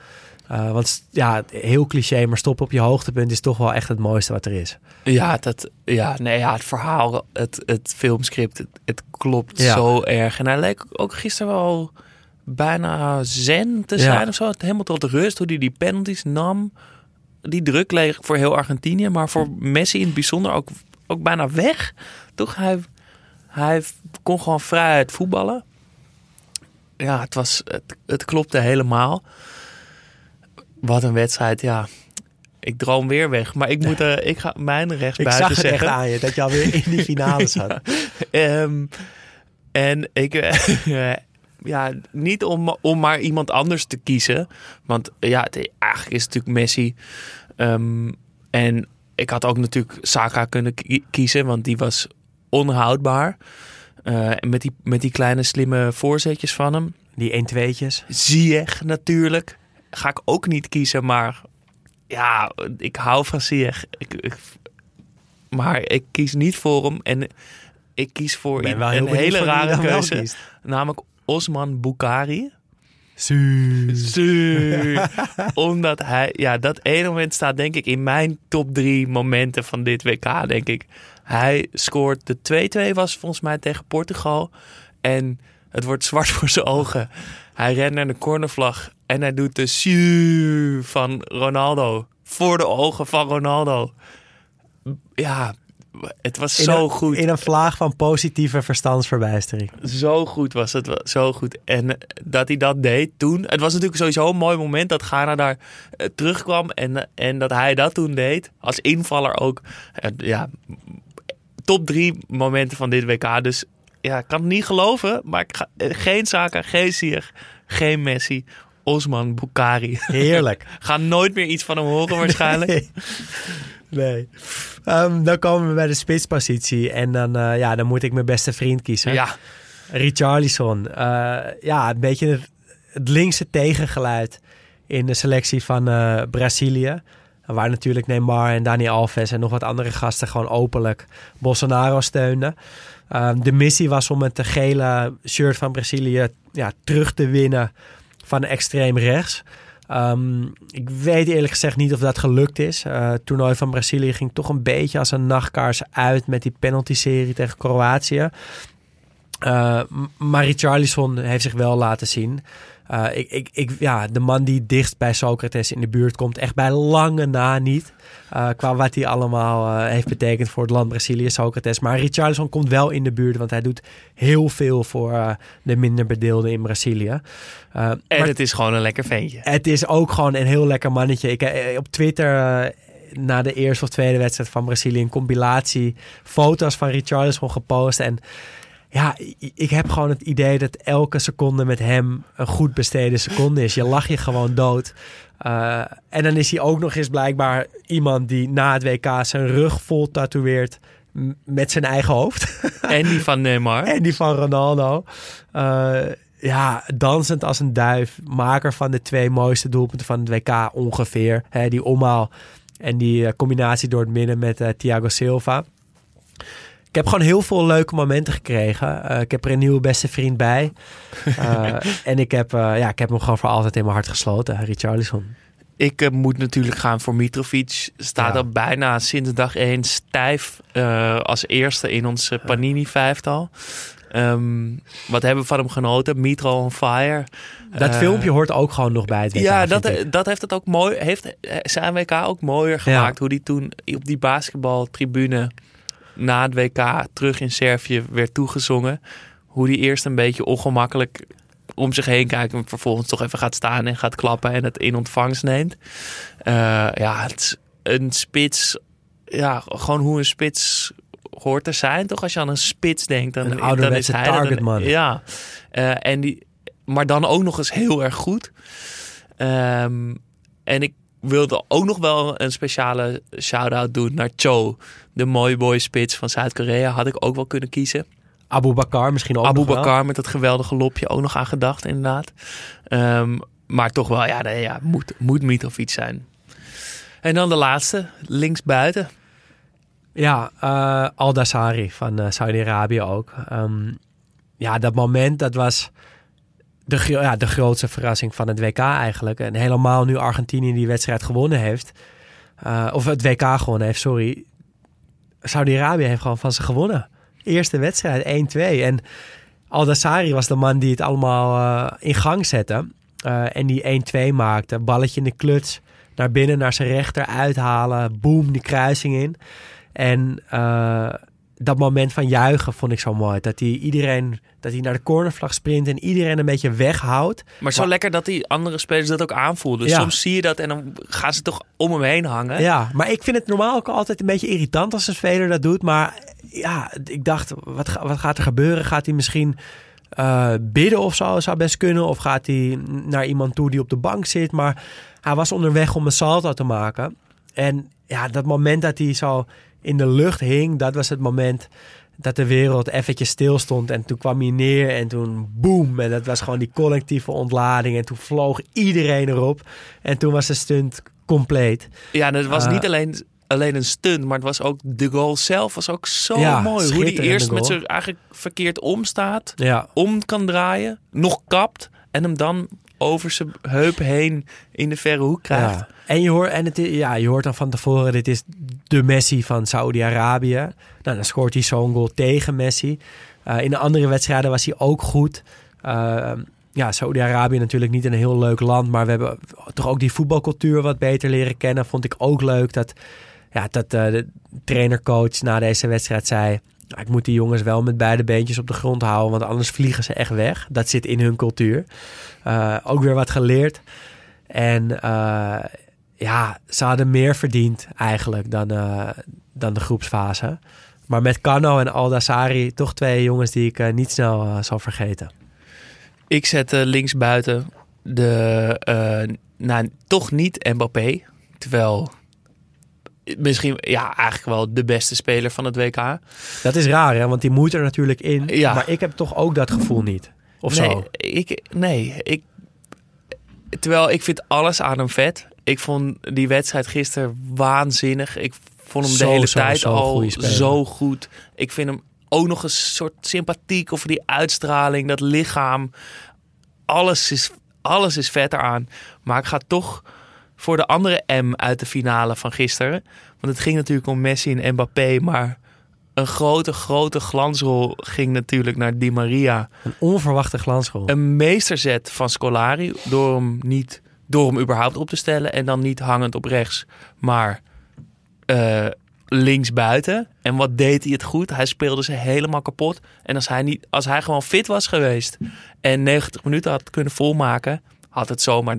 Eh, want ja, heel cliché, maar stoppen op je hoogtepunt... is toch wel echt het mooiste wat er is. Ja, dat, ja, nee, ja, het verhaal, het, het filmscript, het, het klopt Ja. zo erg. En hij leek ook gisteren wel bijna zen te Ja. zijn of zo. Helemaal tot rust, hoe hij die penalties nam. Die druk leeg voor heel Argentinië, maar voor Messi in het bijzonder ook, ook bijna weg. Toch, hij, hij kon gewoon vrijheid voetballen. Ja, het, was, het, het klopte helemaal. Wat een wedstrijd, ja. Ik droom weer weg, maar ik moet eh, ik ga mijn Ik rechtsbuiten zag het echt zeggen. aan je, dat je alweer in die finale zat. Ehm, en ik, eh, ja, niet om, om maar iemand anders te kiezen. Want ja, het, eigenlijk is het natuurlijk Messi. Ehm, en ik had ook natuurlijk Saka kunnen ki- kiezen, want die was onhoudbaar. En met die, met die kleine slimme voorzetjes van hem. Die 1 tweetjes. Ziyech natuurlijk. Ga ik ook niet kiezen, maar ja, ik hou van. Ik, ik, maar ik kies niet voor hem. En ik kies voor een hele rare keuze. Namelijk Osman Bukhari. Su. Omdat hij, ja, dat ene moment staat denk ik in mijn top drie momenten van dit WK, denk ik. Hij scoort de 2-2 was volgens mij tegen Portugal. En het wordt zwart voor zijn ogen. Hij rent naar de cornervlag en hij doet de siu van Ronaldo. Voor de ogen van Ronaldo. Ja, het was In zo een- goed. In een vlaag van positieve verstandsverbijstering. Zo goed was het, zo goed. En eh, dat hij dat deed toen. Het was natuurlijk sowieso een mooi moment dat Ghana daar eh, terugkwam. En, eh, en dat hij dat toen deed. Als invaller ook. Ja, top drie momenten van dit WK. Dus ja, ik kan het niet geloven. Maar ik ga, geen Saka, geen Ziyech, geen Messi. Osman Bukari. Heerlijk. Ga nooit meer iets van hem horen waarschijnlijk. Nee. nee. Ehm, dan komen we bij de spitspositie. En dan, eh, ja, dan moet ik mijn beste vriend kiezen. Ja, Richarlison. Eh, ja, een beetje het, het linkse tegengeluid in de selectie van eh, Brazilië. Waar natuurlijk Neymar en Dani Alves en nog wat andere gasten gewoon openlijk Bolsonaro steunden. Ehm, de missie was om het gele shirt van Brazilië ja, terug te winnen van extreem rechts. Ehm, ik weet eerlijk gezegd niet of dat gelukt is. Eh, het toernooi van Brazilië ging toch een beetje als een nachtkaars uit met die penalty-serie tegen Kroatië. Uh, maar Richarlison heeft zich wel laten zien. Uh, ik, ik, ik, ja, de man die dichtst bij Socrates in de buurt komt, echt bij lange na niet. Uh, qua wat hij allemaal uh, heeft betekend voor het land Brazilië, Socrates. Maar Richarlison komt wel in de buurt, want hij doet heel veel voor de minder bedeelden in Brazilië. en maar het is gewoon een lekker ventje. Het is ook gewoon een heel lekker mannetje. Ik, eh, op Twitter na de eerste of tweede wedstrijd van Brazilië een compilatie foto's van Richarlison gepost en ja, ik heb gewoon het idee dat elke seconde met hem een goed besteden seconde is. Je lach je gewoon dood. Uh, en dan is hij ook nog eens blijkbaar iemand die na het WK zijn rug vol tatoeëert met zijn eigen hoofd. En die van Neymar. en die van Ronaldo. Uh, ja, dansend als een duif. Maker van de twee mooiste doelpunten van het WK ongeveer. Die omhaal en die uh, combinatie door het midden met uh, Thiago Silva. Ik heb gewoon heel veel leuke momenten gekregen. Uh, ik heb er een nieuwe beste vriend bij. Uh, en ik heb, uh, ja, ik heb hem gewoon voor altijd in mijn hart gesloten, Richarlison. Ik moet natuurlijk gaan voor Mitrovic. Staat ja. al bijna sinds dag 1 stijf als eerste in ons Panini-vijftal. Um, wat hebben we van hem genoten? Mitro on fire. Dat filmpje hoort ook gewoon nog bij het WK. Ja, dat, dat heeft het ook mooi. Heeft zijn WK ook mooier gemaakt. Ja. Hoe die toen op die basketbaltribune na het WK terug in Servië werd toegezongen. Hoe die eerst een beetje ongemakkelijk om zich heen kijkt. En vervolgens toch even gaat staan en gaat klappen en het in ontvangst neemt. Uh, ja, het is een spits. Ja, gewoon hoe een spits hoort te zijn. Toch als je aan een spits denkt. Dan, een dan is hij target man. Ja, uh, en die, maar dan ook nog eens heel erg goed. Um, en ik wilde ook nog wel een speciale shout-out doen naar Cho. De mooie boy spits van Zuid-Korea. Had ik ook wel kunnen kiezen. Abu Bakar misschien ook Abu Bakar met dat geweldige lopje ook nog aan gedacht inderdaad. Um, maar toch wel, ja, nee, ja moet, moet Mitrovic zijn. En dan de laatste, linksbuiten. Ja, uh, Al-Dassari van uh, Saudi-Arabië ook. Um, ja, dat moment, dat was de, ja, de grootste verrassing van het WK eigenlijk. En helemaal nu Argentinië die wedstrijd gewonnen heeft. Uh, of het WK gewonnen heeft, sorry. Saudi-Arabië heeft gewoon van ze gewonnen. Eerste wedstrijd, 1-2. En Al-Dassari was de man die het allemaal uh, in gang zette. Uh, en die 1-2 maakte. Balletje in de kluts. Naar binnen, naar zijn rechter uithalen. Boom, die kruising in. En uh, dat moment van juichen vond ik zo mooi. Dat hij iedereen, dat hij naar de cornervlag sprint en iedereen een beetje weghoudt. Maar zo maar, lekker dat die andere spelers dat ook aanvoelden. Dus ja. soms zie je dat en dan gaan ze toch om hem heen hangen. Ja, maar ik vind het normaal ook altijd een beetje irritant als een speler dat doet. Maar ja, ik dacht, wat, wat gaat er gebeuren? Gaat hij misschien uh, bidden of zo? Zou best kunnen. Of gaat hij naar iemand toe die op de bank zit? Maar hij was onderweg om een salto te maken. En ja, dat moment dat hij zo in de lucht hing, dat was het moment dat de wereld eventjes stil stond. En toen kwam hij neer en toen boem. En dat was gewoon die collectieve ontlading. En toen vloog iedereen erop. En toen was de stunt compleet. Ja, dat was uh, niet alleen, alleen een stunt, maar het was ook de goal zelf was ook zo ja, mooi. Hoe die eerst met zijn eigenlijk verkeerd omstaat, ja. om kan draaien, nog kapt en hem dan over zijn heup heen in de verre hoek krijgt. En, je hoort, en het, ja, je hoort dan van tevoren, dit is de Messi van Saudi-Arabië. Nou, dan scoort hij zo'n goal tegen Messi. Eh, in de andere wedstrijden was hij ook goed. Eh, ja, Saudi-Arabië natuurlijk niet een heel leuk land, maar we hebben toch ook die voetbalcultuur wat beter leren kennen. Vond ik ook leuk dat, ja, dat eh, de trainercoach na deze wedstrijd zei... "Nou, Ik moet die jongens wel met beide beentjes op de grond houden, want anders vliegen ze echt weg. Dat zit in hun cultuur. Eh, ook weer wat geleerd. En eh, ja, ze hadden meer verdiend eigenlijk dan, eh, dan de groepsfase. Maar met Kano en Aldassari toch twee jongens die ik niet snel zal vergeten. Ik zet eh, linksbuiten de, nou, toch niet Mbappé. Terwijl misschien, ja, eigenlijk wel de beste speler van het WK. Dat is raar, hè? want die moet er natuurlijk in. Ja. Maar ik heb toch ook dat gevoel niet. Of nee, zo. Ik, nee, ik, terwijl ik vind alles aan hem vet. Ik vond die wedstrijd gisteren waanzinnig. Ik vond hem Zo, de hele zo, tijd zo al zo goed. Ik vind hem ook nog een soort sympathiek over die uitstraling, dat lichaam. Alles is, alles is vet eraan. Maar ik ga toch voor de andere M uit de finale van gisteren. Want het ging natuurlijk om Messi en Mbappé, maar een grote, grote glansrol ging natuurlijk naar Di Maria. Een onverwachte glansrol. Een meesterzet van Scolari door hem niet door hem überhaupt op te stellen en dan niet hangend op rechts, maar eh links buiten. En wat deed hij het goed? Hij speelde ze helemaal kapot. En als hij niet, als hij gewoon fit was geweest en 90 minuten had kunnen volmaken, had het zomaar 3-4-0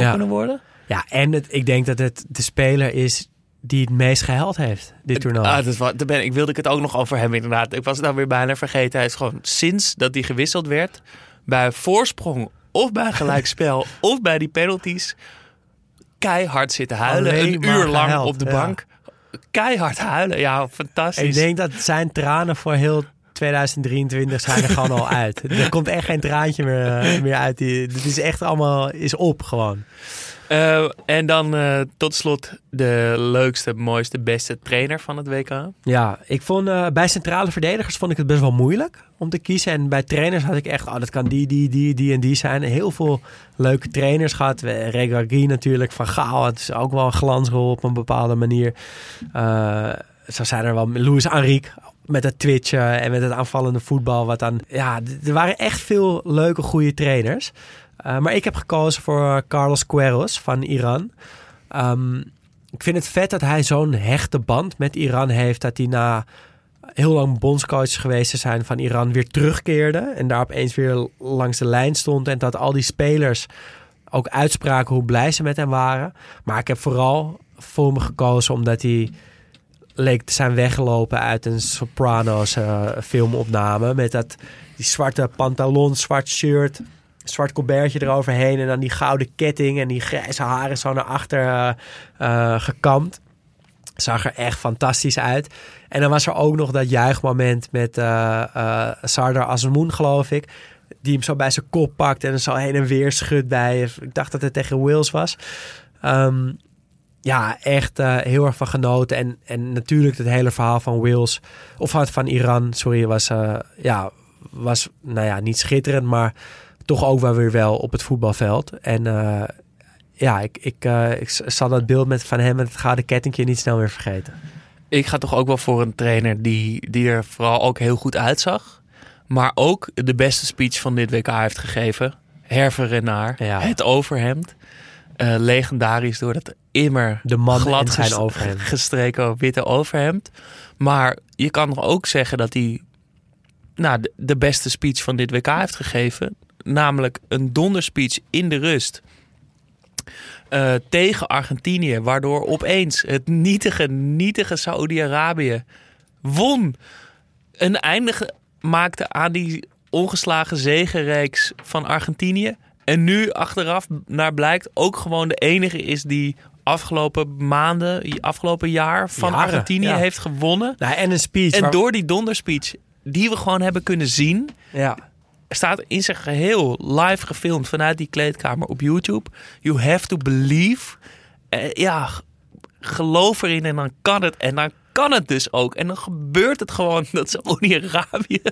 Ja. kunnen worden. Ja, en het, ik denk dat het de speler is die het meest gehaald heeft, dit toernooi. Ah, dat was, daar ben, ik wilde ik het ook nog over hebben inderdaad. Ik was het nou weer bijna vergeten. Hij is gewoon sinds dat hij gewisseld werd, bij voorsprong of bij gelijkspel of bij die penalties, keihard zitten huilen. Een uur lang op de ja. bank. Keihard huilen. Ja, fantastisch. ik denk dat zijn tranen voor heel 2023 zijn er gewoon al uit. Er komt echt geen traantje meer, eh, meer uit. Die, het is echt allemaal is op gewoon. Eh, en dan eh, tot slot de leukste, mooiste, beste trainer van het WK. Ja, ik vond eh, bij centrale verdedigers vond ik het best wel moeilijk om te kiezen. En bij trainers had ik echt, oh, dat kan die, die, die, die en die zijn. Heel veel leuke trainers gehad. Regragui natuurlijk, Van Gaal. Het is ook wel een glansrol op een bepaalde manier. Zo zijn er wel Luis Enrique met het twitchen en met het aanvallende voetbal. Wat dan, ja, er waren echt veel leuke, goede trainers. Eh, maar ik heb gekozen voor Carlos Queiroz van Iran. Ehm, ik vind het vet dat hij zo'n hechte band met Iran heeft. Dat hij na heel lang bondscoach geweest te zijn van Iran weer terugkeerde. En daar opeens weer langs de lijn stond. En dat al die spelers ook uitspraken hoe blij ze met hem waren. Maar ik heb vooral voor me gekozen omdat hij leek te zijn weggelopen uit een Sopranos eh, filmopname. Met dat, die zwarte pantalon, zwart shirt, zwart colbertje eroverheen. En dan die gouden ketting en die grijze haren zo naar achter eh, gekamd. Zag er echt fantastisch uit. En dan was er ook nog dat juichmoment met eh Sardar Azmoun, geloof ik. Die hem zo bij zijn kop pakt en zo heen en weer schudt bij. Ik dacht dat het tegen Wales was. Ehm, ja, echt heel erg van genoten. En, en natuurlijk het hele verhaal van Wales, of van, van Iran, sorry, was, ja, was nou ja, niet schitterend, maar toch ook wel weer wel op het voetbalveld. En eh, ja, ik, ik, eh, ik zal dat beeld met, van hem met het gouden kettingje niet snel meer vergeten. Ik ga toch ook wel voor een trainer die, die er vooral ook heel goed uitzag. Maar ook de beste speech van dit WK heeft gegeven. Herve Renard. Ja. Het overhemd. Eh, legendarisch door dat immer De man glad en zijn overhemd. gestreken witte overhemd. Maar je kan ook zeggen dat hij nou, de, de beste speech van dit WK heeft gegeven. Namelijk een donderspeech in de rust. eh, tegen Argentinië. Waardoor opeens het nietige, nietige Saoedi-Arabië won. Een einde maakte aan die ongeslagen zegenreeks van Argentinië. En nu achteraf naar blijkt ook gewoon de enige is die afgelopen maanden, afgelopen jaar van Jaren, Argentinië ja. heeft gewonnen. Nou, en een speech. En waar- door die donderspeech die we gewoon hebben kunnen zien, ja. Staat in zijn geheel live gefilmd vanuit die kleedkamer op YouTube. You have to believe. Eh, ja, geloof erin en dan kan het. En dan kan het dus ook. En dan gebeurt het gewoon dat Saudi-Arabië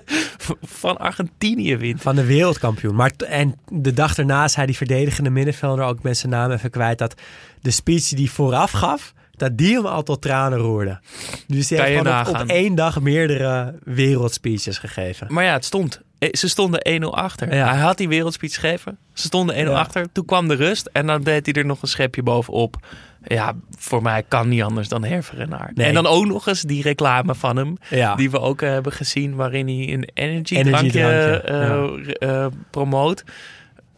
van Argentinië wint. Van de wereldkampioen. Maar en de dag daarna zei die verdedigende middenvelder ook met zijn naam even kwijt dat de speech die hij vooraf gaf, dat die hem al tot tranen roerde. Dus hij heeft gewoon op één dag meerdere wereldspeeches gegeven. Maar ja, het stond. Eh, Ze stonden 1-0 achter. Ja. Hij had die wereldspeech gegeven. Ze stonden 1-0 Ja. achter. Toen kwam de rust. En dan deed hij er nog een schepje bovenop. Ja, voor mij kan niet anders dan Herverenaar. Nee. En dan ook nog eens die reclame van hem. Ja. Die we ook eh, hebben gezien. Waarin hij een energy, eh, eh, promoot.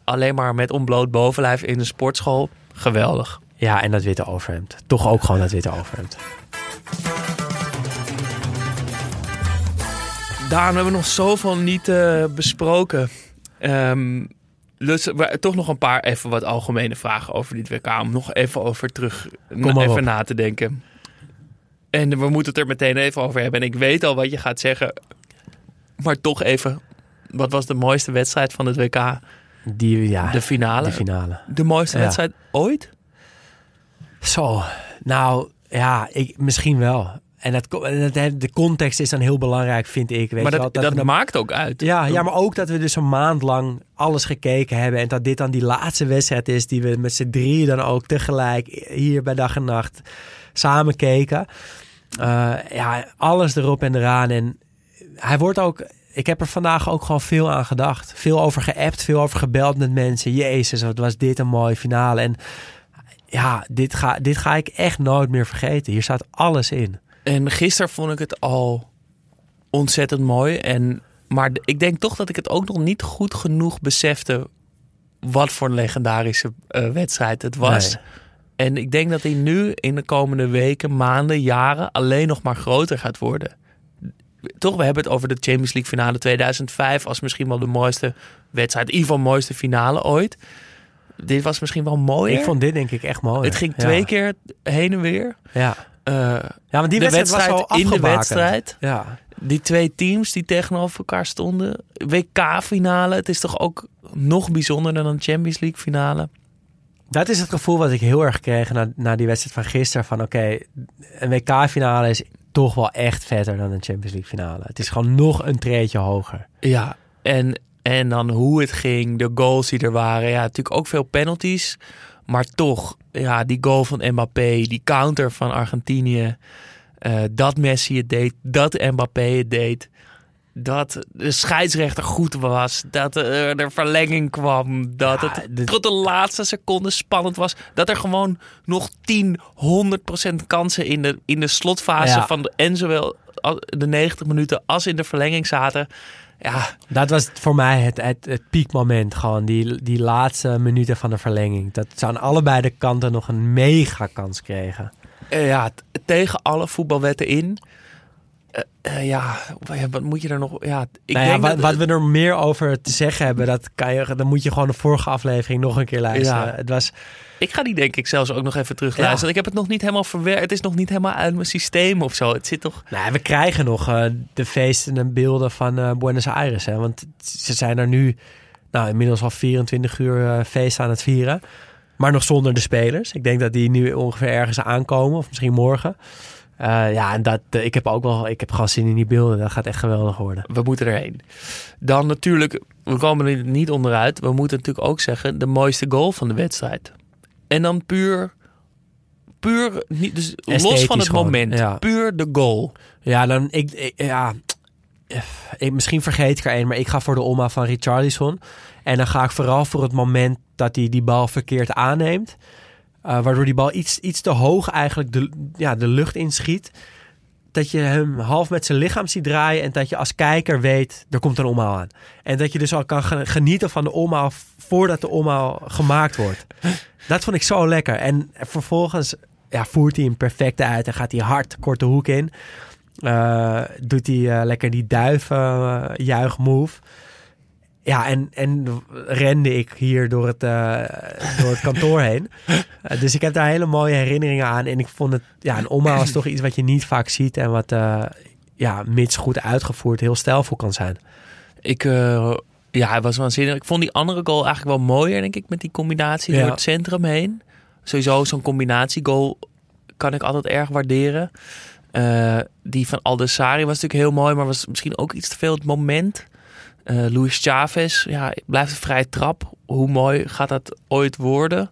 Alleen maar met ontbloot bovenlijf in een sportschool. Geweldig. Ja, en dat witte overhemd. Toch ook gewoon dat witte overhemd. Daan, we hebben nog zoveel niet eh, besproken. Ehm, dus we- toch nog een paar even wat algemene vragen over dit WK. Om nog even over terug maar even op. na te denken. En we moeten het er meteen even over hebben. En ik weet al wat je gaat zeggen. Maar toch even. Wat was de mooiste wedstrijd van het WK? Die, ja, De finale. de finale. De mooiste Ja. wedstrijd ooit? Zo, nou ja, ik, misschien wel. En dat, dat, de context is dan heel belangrijk, vind ik. Weet maar je dat, dat, dan- maakt ook uit. Ja, ja, maar ook dat we dus een maand lang alles gekeken hebben. En dat dit dan die laatste wedstrijd is die we met z'n drieën dan ook tegelijk hier bij dag en nacht samen keken. Eh, ja, alles erop en eraan. En hij wordt ook... Ik heb er vandaag ook gewoon veel aan gedacht. Veel over geappt, veel over gebeld met mensen. Jezus, wat was dit een mooie finale. En ja, dit ga, dit ga ik echt nooit meer vergeten. Hier staat alles in. En gisteren vond ik het al ontzettend mooi. En, maar ik denk toch dat ik het ook nog niet goed genoeg besefte wat voor een legendarische eh, wedstrijd het was. Nee. En ik denk dat hij nu in de komende weken, maanden, jaren alleen nog maar groter gaat worden. Toch, we hebben het over de Champions League finale 2005 als misschien wel de mooiste wedstrijd. In ieder geval mooiste finale ooit. Dit was misschien wel mooier. Ik vond dit denk ik echt mooi. het ging twee keer heen en weer. Ja. Eh, Ja, want die de wedstrijd, wedstrijd was in de wedstrijd. Ja. Die twee teams die tegenover elkaar stonden. WK-finale. Het is toch ook nog bijzonderder dan een Champions League-finale. Dat is het gevoel wat ik heel erg kreeg na, na die wedstrijd van gisteren. Van oké, een WK-finale is toch wel echt vetter dan een Champions League-finale. Het is gewoon nog een treetje hoger. Ja, en, en dan hoe het ging. De goals die er waren. Ja, natuurlijk ook veel penalties. Maar toch, ja, die goal van Mbappé. Die counter van Argentinië. eh, dat Messi het deed. Dat Mbappé het deed. Dat de scheidsrechter goed was. Dat er verlenging kwam. Dat Ja, het dit- tot de laatste seconde spannend was. Dat er gewoon nog 10, 100% kansen in de, in de slotfase Ja. van de, en zowel de 90 minuten als in de verlenging zaten. Ja, Dat was voor mij het, het, het piekmoment. Gewoon die, die laatste minuten van de verlenging. Dat ze aan allebei de kanten nog een mega kans kregen. eh, ja tegen alle voetbalwetten in. Eh, eh, ja, wat moet je er nog... Ja, ik nou ja, denk wat, dat, wat we er meer over te zeggen hebben, dat kan je, dan moet je gewoon de vorige aflevering nog een keer luisteren. Ja. Het was, Ik ga die denk ik zelfs ook nog even terugluisteren. Ja. Ik heb het nog niet helemaal verwerkt. Het is nog niet helemaal uit mijn systeem of zo. Het zit toch... Nou, we krijgen nog eh, de feesten en beelden van Buenos Aires. Hè? Want ze zijn er nu nou, inmiddels al 24 uur feest aan het vieren. Maar nog zonder de spelers. Ik denk dat die nu ongeveer ergens aankomen. Of misschien morgen. Eh, ja, en dat, eh, ik heb ook wel ik heb gewoon zin in die beelden. Dat gaat echt geweldig worden. We moeten erheen. Dan natuurlijk, we komen er niet onderuit. We moeten natuurlijk ook zeggen, de mooiste goal van de wedstrijd. En dan puur, puur niet, dus los van het gewoon, moment. ja. Puur de goal. Ja, dan ik, ik- ja, eh, ik, misschien vergeet ik er één, maar ik ga voor de Oma van Richarlison. En dan ga ik vooral voor het moment dat hij die bal verkeerd aanneemt. Eh, waardoor die bal iets, iets te hoog eigenlijk de, ja, de lucht inschiet. Dat je hem half met zijn lichaam ziet draaien. En dat je als kijker weet, er komt een omhaal aan. En dat je dus al kan ge- genieten van de omhaal voordat de omhaal gemaakt wordt. Dat vond ik zo lekker. En vervolgens ja, voert hij hem perfect uit. En gaat hij hard korte hoek in. Eh, doet hij eh, lekker die duiven eh, juichmove. Ja, en, en rende ik hier door het, eh, door het kantoor heen. Eh, dus ik heb daar hele mooie herinneringen aan. En ik vond het, ja, een omhaal is toch iets wat je niet vaak ziet. En wat, eh, ja, mits goed uitgevoerd, heel stijlvol kan zijn. Ik, ja, hij was waanzinnig. Ik vond die andere goal eigenlijk wel mooier, denk ik, met die combinatie Ja. door het centrum heen. Sowieso zo'n combinatiegoal kan ik altijd erg waarderen. Die van Aldessari was natuurlijk heel mooi, maar was misschien ook iets te veel het moment. Uh, Luis Chavez, ja, blijft een vrij trap. Hoe mooi gaat dat ooit worden?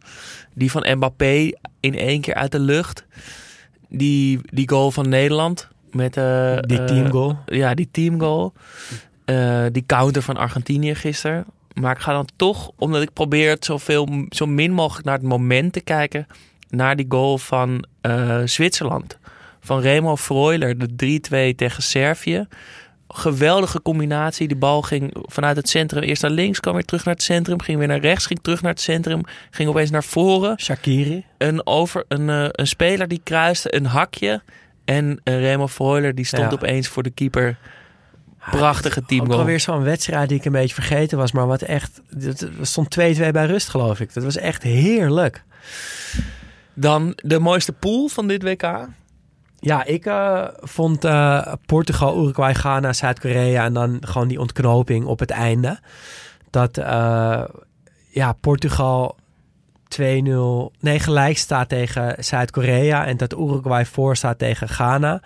Die van Mbappé in één keer uit de lucht. Die, die goal van Nederland met uh, die teamgoal. ja, die teamgoal. die counter van Argentinië gisteren. Maar ik ga dan toch, omdat ik probeer het zoveel, zo min mogelijk naar het moment te kijken, naar die goal van Zwitserland. Van Remo Freuler, de 3-2 tegen Servië geweldige combinatie. Die bal ging vanuit het centrum eerst naar links, kwam weer terug naar het centrum, ging weer naar rechts, ging terug naar het centrum, ging opeens naar voren. Shakiri. Een, over, een, uh, een speler die kruiste een hakje en uh, Remo Freuler die stond ja. opeens voor de keeper. Prachtige team. Ook alweer zo'n wedstrijd die ik een beetje vergeten was, maar wat echt. Het stond 2-2 bij rust, geloof ik. Dat was echt heerlijk. Dan de mooiste pool van dit WK. Ja, ik uh, vond uh, Portugal, Uruguay, Ghana, Zuid-Korea en dan gewoon die ontknoping op het einde. Dat uh, ja, Portugal 2-0, nee, gelijk staat tegen Zuid-Korea en dat Uruguay voor staat tegen Ghana.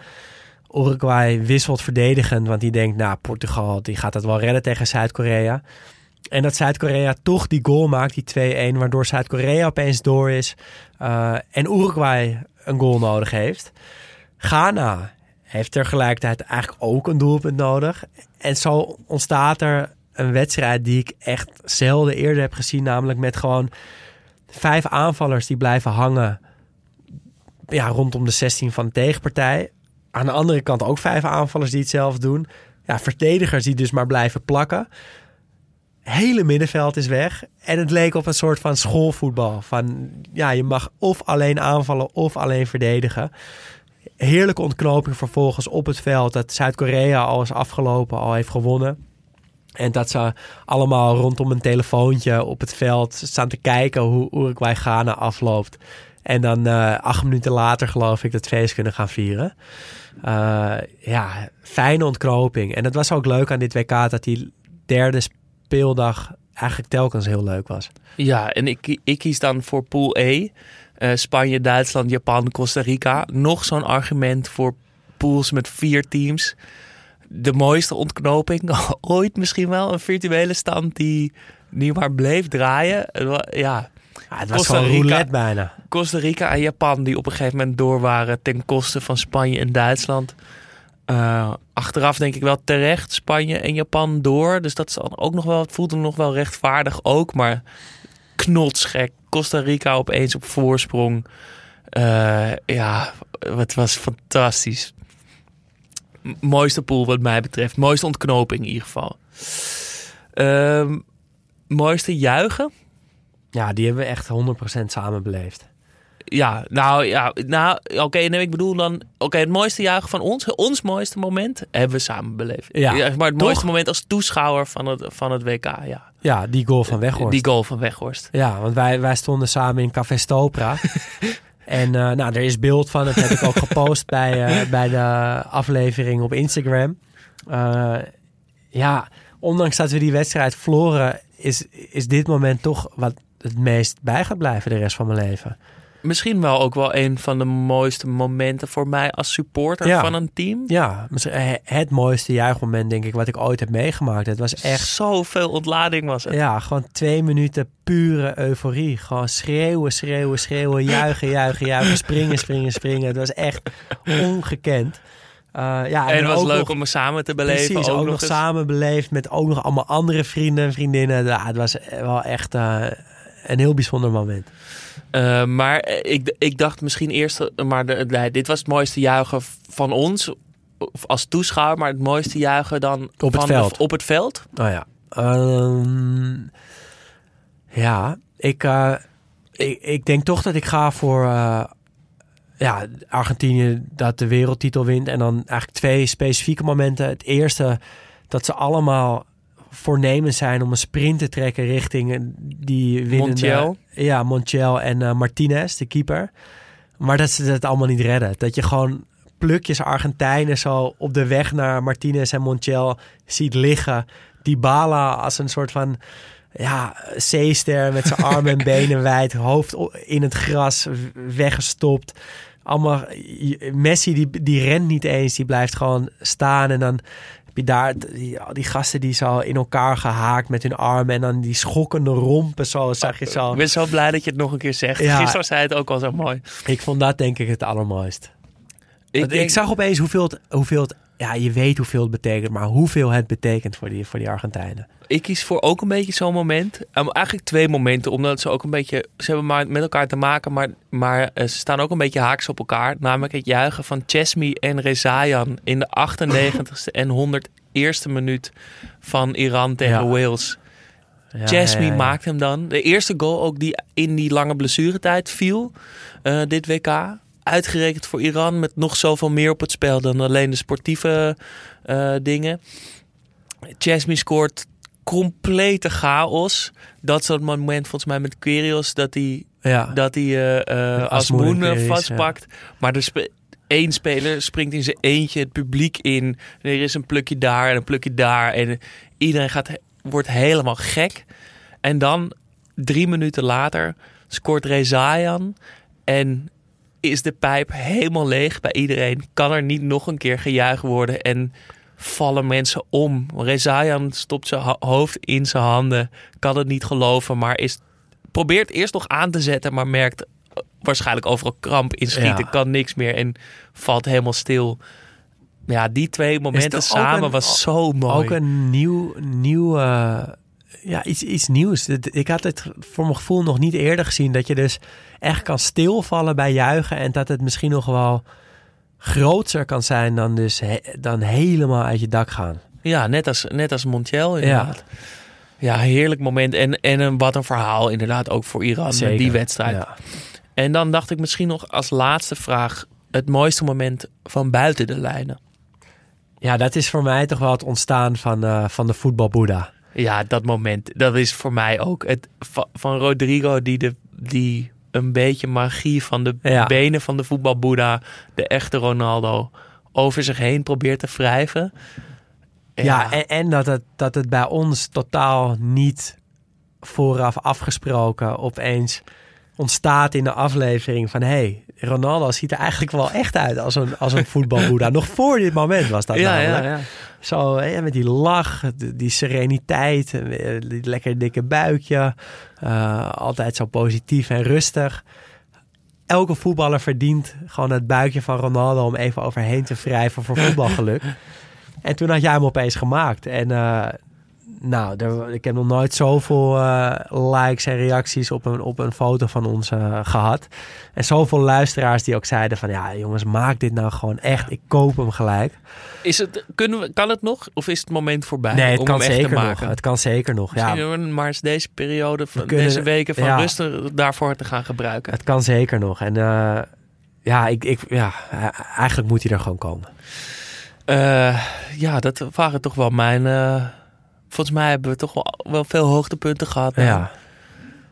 Uruguay wisselt verdedigend, want die denkt, nou, Portugal die gaat het wel redden tegen Zuid-Korea. En dat Zuid-Korea toch die goal maakt, die 2-1, waardoor Zuid-Korea opeens door is en Uruguay een goal nodig heeft. Ghana heeft tegelijkertijd eigenlijk ook een doelpunt nodig. En zo ontstaat er een wedstrijd die ik echt zelden eerder heb gezien. Namelijk met gewoon vijf aanvallers die blijven hangen ja, rondom de 16 van de tegenpartij. Aan de andere kant ook vijf aanvallers die hetzelfde doen. Ja, verdedigers die dus maar blijven plakken. Hele middenveld is weg. En het leek op een soort van schoolvoetbal. Van ja, je mag of alleen aanvallen of alleen verdedigen heerlijke ontknoping vervolgens op het veld. Dat Zuid-Korea al is afgelopen, al heeft gewonnen. En dat ze allemaal rondom een telefoontje op het veld staan te kijken hoe Uruguay Ghana afloopt. En dan uh, acht minuten later geloof ik dat feest kunnen gaan vieren. Uh, ja, fijne ontknoping. En het was ook leuk aan dit WK dat die derde speeldag eigenlijk telkens heel leuk was. Ja, en ik, ik kies dan voor Pool E. Uh, Spanje, Duitsland, Japan, Costa Rica. Nog zo'n argument voor pools met vier teams. De mooiste ontknoping. Ooit misschien wel een virtuele stand die, die maar bleef draaien. Ja, ja, het was Costa Rica, roulette bijna. Costa Rica en Japan die op een gegeven moment door waren ten koste van Spanje en Duitsland. Uh, achteraf denk ik wel terecht Spanje en Japan door. Dus dat is ook nog wel, het voelt nog wel rechtvaardig ook. Maar knotsgek. Costa Rica opeens op voorsprong. Uh, ja, het was fantastisch. mooiste pool wat mij betreft. Mooiste ontknoping in ieder geval. Uh, mooiste juichen? Ja, die hebben we echt 100% samen beleefd. Ja, nou ja, nou, oké, okay, nee, ik bedoel dan, oké, het mooiste juichen van ons, ons mooiste moment, hebben we samen beleefd. Ja, maar het mooiste moment als toeschouwer van het, van het WK, ja. Ja, die goal van Weghorst. Die goal van Weghorst. Ja, want wij, wij stonden samen in Café Stopra. en uh, nou, er is beeld van, dat heb ik ook gepost bij, uh, bij de aflevering op Instagram. Uh, ja, ondanks dat we die wedstrijd verloren, is, is dit moment toch wat het meest bij gaat blijven de rest van mijn leven misschien wel ook wel een van de mooiste momenten voor mij als supporter van een team. Ja, eh, het mooiste juichmoment denk ik wat ik ooit heb meegemaakt. Het was echt... Zoveel ontlading was het. Ja, gewoon twee minuten pure euforie. Gewoon schreeuwen, schreeuwen, schreeuwen, juichen, juichen, juichen, springen, springen, springen. Het was echt ongekend. Uh, ja, en, het was leuk om me samen te beleven. Precies, ook, nog, samen beleefd met ook nog allemaal andere vrienden en vriendinnen. Ja, het was wel echt uh, een heel bijzonder moment. Uh, maar ik, ik dacht misschien eerst, maar de, dit was het mooiste juichen van ons als toeschouwer, maar het mooiste juichen dan op het veld. op het veld. Oh ja. Um, ja, ik, uh, ik, ik denk toch dat ik ga voor uh, ja, Argentinië dat de wereldtitel wint. En dan eigenlijk twee specifieke momenten. Het eerste dat ze allemaal voornemens zijn om een sprint te trekken richting die winnende... Montiel. Ja, Montiel en uh, Martinez, de keeper. Maar dat ze het allemaal niet redden. Dat je gewoon plukjes Argentijnen zo op de weg naar Martinez en Montiel ziet liggen. Die Bala als een soort van ja, zeester met zijn armen en benen wijd, hoofd in het gras weggestopt. allemaal Messi die, die rent niet eens, die blijft gewoon staan en dan je daar die, die gasten die zo in elkaar gehaakt met hun armen en dan die schokkende rompen zo zag je zo. Ik ben zo blij dat je het nog een keer zegt. Ja. Gisteren zei het ook al zo mooi. Ik vond dat denk ik het allermooist. Ik, Ik, zag opeens hoeveel het, hoeveel het, ja je weet hoeveel het betekent, maar hoeveel het betekent voor die, voor die Argentijnen. ik kies voor ook een beetje zo'n moment. Um, eigenlijk twee momenten, omdat ze ook een beetje... Ze hebben maar met elkaar te maken, maar, maar eh, ze staan ook een beetje haaks op elkaar. Namelijk het juichen van Chesmi en Rezayan in de 98ste en 101ste minuut van Iran tegen Ja. Wales. Ja, Chesmi ja, ja. maakt hem dan. De eerste goal ook die in die lange blessuretijd viel, eh, dit WK. Uitgerekend voor Iran met nog zoveel meer op het spel dan alleen de sportieve eh, dingen. Chesmi scoort complete chaos. Dat is dat moment volgens mij met Quirios dat hij Ja. dat hij Asmoen eh, Quirios, vastpakt. Maar er spe- één speler springt in zijn eentje het publiek in. En er is een plukje daar en een plukje daar. En iedereen gaat, wordt helemaal gek. En dan, drie minuten later, scoort Rezayan. En is de pijp helemaal leeg bij iedereen. Kan er niet nog een keer gejuicht worden. En vallen mensen om. Rezayan stopt zijn ho- hoofd in zijn handen. Kan het niet geloven, maar is probeert eerst nog aan te zetten, maar merkt eh, waarschijnlijk overal kramp in schieten, Ja. kan niks meer en valt helemaal stil. Ja, die twee momenten samen een- was zo mooi. Ook een nieuw, nieuw eh, ja, iets, iets nieuws. Ik had het voor mijn gevoel nog niet eerder gezien. Dat je dus echt kan stilvallen bij juichen. En dat het misschien nog wel groter kan zijn dan, dus he- dan helemaal uit je dak gaan. Ja, net als, net als Montiel inderdaad. Ja, heerlijk moment. En, en een, wat een verhaal inderdaad ook voor Iran met die wedstrijd. Ja. En dan dacht ik misschien nog als laatste vraag... het mooiste moment van buiten de lijnen. ja, dat is voor mij toch wel het ontstaan van, eh, van de voetbalboeddha. Ja, dat moment. Dat is voor mij ook het va- van Rodrigo die, de, die een beetje magie van de Ja. benen van de voetbalboeddha, de echte Ronaldo, over zich heen probeert te wrijven. Ja, en, en dat, het, dat het bij ons totaal niet vooraf afgesproken opeens ontstaat in de aflevering van... hé, hey, Ronaldo ziet er eigenlijk wel echt uit als een, als een voetbalboeddha. Nog voor dit moment was dat ja, ja, namelijk. ja. Zo, hè, met die lach, die die sereniteit, eh, die lekker dikke buikje. eh, altijd zo positief en rustig. Elke voetballer verdient gewoon het buikje van Ronaldo om even overheen te wrijven voor voetbalgeluk. en toen had jij hem opeens gemaakt. En eh, nou, er- ik heb nog nooit zoveel eh, likes en reacties op een, op een foto van ons eh, gehad. En zoveel luisteraars die ook zeiden van... ja jongens, maak dit nou gewoon echt. Ik koop hem gelijk. Is het, kunnen we, kan het nog? Of is het moment voorbij Nee, het om kan hem echt te zeker nog. maken? Het kan zeker nog. Misschien maar eens deze periode, van, kunnen- deze weken van ja. rust daarvoor te gaan gebruiken. het kan zeker nog. En eh, ja, ik, ik, ja, eigenlijk moet hij er gewoon komen. Ja, dat waren toch wel mijn... volgens mij hebben we toch wel, wel veel hoogtepunten gehad. Ja,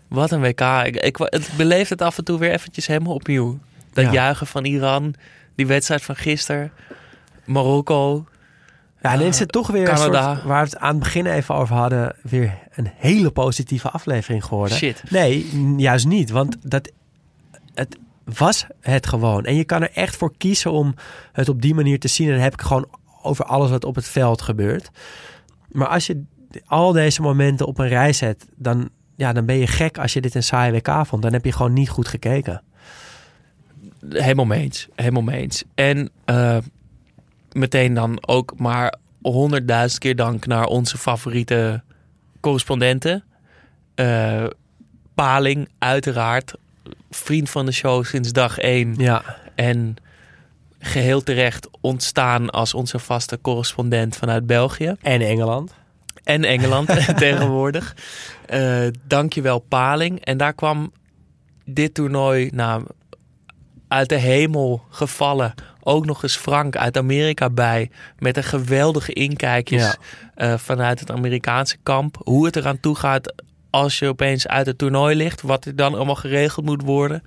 Wat een WK. Ik, ik het beleef het af en toe weer eventjes helemaal opnieuw. Dat Ja. juichen van Iran, die wedstrijd van gisteren, Marokko. ja en dan is het toch weer een Canada. soort, waar we het aan het begin even over hadden, weer een hele positieve aflevering geworden. Shit. Nee, juist niet. Want dat, het was het gewoon. En je kan er echt voor kiezen om het op die manier te zien. En dan heb ik gewoon over alles wat op het veld gebeurt. Maar als je al deze momenten op een rij zet, dan, ja, dan ben je gek als je dit een saai WK vond. Dan heb je gewoon niet goed gekeken. Helemaal mee eens. Helemaal mee eens. En eh, meteen dan ook maar honderdduizend keer dank naar onze favoriete correspondenten. Eh, Paling, uiteraard. Vriend van de show sinds dag één. Ja, En geheel terecht ontstaan als onze vaste correspondent vanuit België. en Engeland. En Engeland tegenwoordig. Eh dankjewel Paling. En daar kwam dit toernooi nou, uit de hemel gevallen. Ook nog eens Frank uit Amerika bij. Met een geweldige inkijkjes Ja. eh, vanuit het Amerikaanse kamp. Hoe het eraan toe gaat als je opeens uit het toernooi ligt. Wat er dan allemaal geregeld moet worden.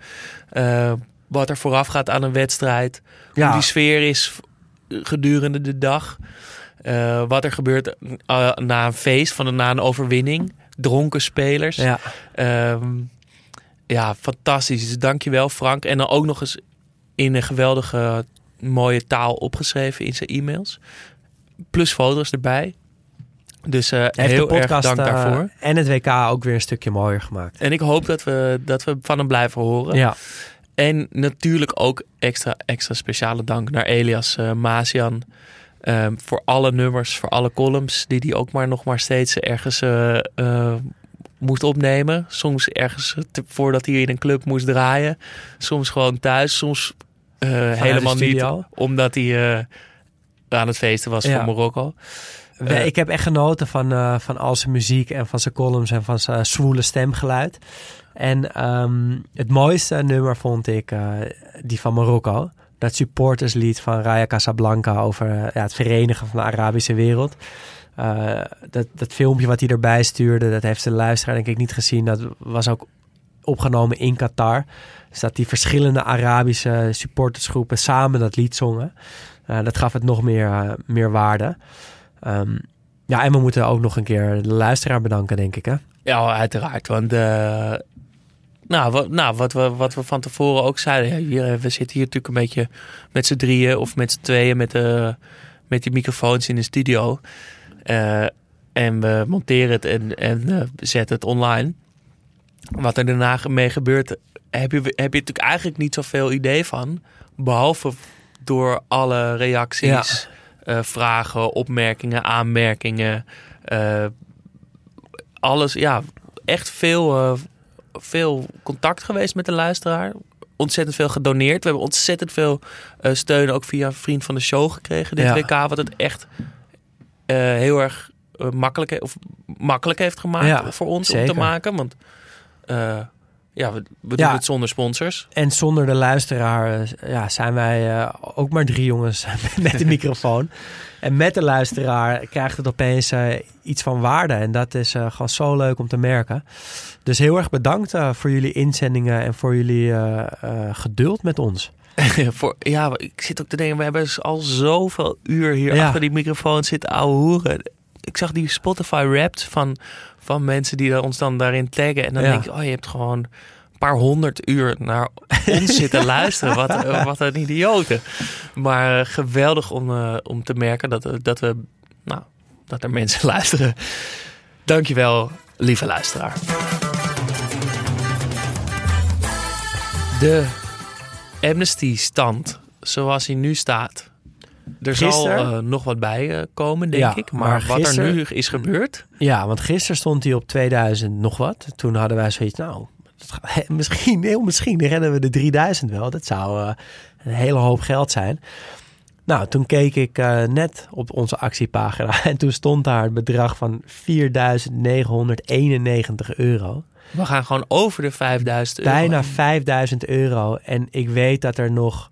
Eh, wat er vooraf gaat aan een wedstrijd. Ja. Hoe die sfeer is gedurende de dag. Eh, wat er gebeurt eh, na een feest, van na een overwinning. Dronken spelers. Ja, Ehm, ja, fantastisch. Dus dankjewel Frank. En dan ook nog eens in een geweldige mooie taal opgeschreven in zijn e-mails. Plus foto's erbij. Dus uh, Heeft heel de podcast erg dank daarvoor. en het WK ook weer een stukje mooier gemaakt. En ik hoop dat we, dat we van hem blijven horen. Ja, En natuurlijk ook extra, extra speciale dank naar Elias uh, Mazian. ehm, voor alle nummers, voor alle columns die hij ook maar nog maar steeds ergens eh, eh, moest opnemen. Soms ergens te- voordat hij in een club moest draaien. Soms gewoon thuis. Soms helemaal niet, omdat hij aan het feesten was Ja. voor Marokko. Ik heb echt genoten van, van al zijn muziek en van zijn columns en van zijn zwoele stemgeluid. En ehm, het mooiste nummer vond ik eh, die van Marokko. Dat supporterslied van Raya Casablanca over eh, ja, het verenigen van de Arabische wereld. Eh, dat, dat filmpje wat hij erbij stuurde, dat heeft de luisteraar denk ik niet gezien. Dat was ook opgenomen in Qatar. Dus dat die verschillende Arabische supportersgroepen samen dat lied zongen. Dat gaf het nog meer, meer waarde. Ehm, ja, en we moeten ook nog een keer de luisteraar bedanken, denk ik. Hè? Ja, uiteraard. Want nou, wat, nou, wat, we, wat we van tevoren ook zeiden. Ja, hier, eh, we zitten hier natuurlijk een beetje met z'n drieën of met z'n tweeën met, de, met die microfoons in de studio. Eh, en we monteren het en, en eh, zetten het online. Wat er daarna mee gebeurt, heb je, heb je natuurlijk eigenlijk niet zoveel idee van. Behalve door alle reacties, eh, vragen, opmerkingen, aanmerkingen. eh, alles, ja, echt veel, eh, veel contact geweest met de luisteraar. Ontzettend veel gedoneerd. We hebben ontzettend veel eh, steun ook via vriend van de show gekregen. Dit Ja. WK, wat het echt eh, heel erg eh, makkelijk, he- of makkelijk heeft gemaakt Ja, voor ons om te maken. Want ja, we, we Ja. doen het zonder sponsors. En zonder de luisteraar ja, zijn wij ook maar drie jongens met de microfoon. En met de luisteraar krijgt het opeens eh, iets van waarde. En dat is eh, gewoon zo leuk om te merken. Dus heel erg bedankt eh, voor jullie inzendingen en voor jullie geduld met ons. voor, ja, ik zit ook te denken, we hebben al zoveel uur hier Ja. achter die microfoon zitten ouwe hoeren. Ik zag die Spotify Wrapped van, van mensen die ons dan daarin taggen. En dan Ja. denk ik, oh, je hebt gewoon een paar honderd uur naar ons zitten luisteren. Wat, eh, wat een idioten. Maar eh, geweldig om, eh, om te merken dat, we- dat, we, nou, dat er mensen luisteren. Dankjewel, lieve luisteraar. De Amnesty-stand, zoals hij nu staat. Er zal eh, nog wat bij eh, komen, denk Ja, ik. Maar, maar wat gisteren- er nu is gebeurd... Ja, want gisteren stond hij op 2000 nog wat. Toen hadden wij zoiets, nou, misschien, heel misschien rennen we de 3000 wel. Dat zou eh, een hele hoop geld zijn. Nou, toen keek ik eh, net op onze actiepagina en toen stond daar het bedrag van 4.991 euro. We gaan gewoon over de 5000 euro. Bijna 5000 euro. En ik weet dat er nog,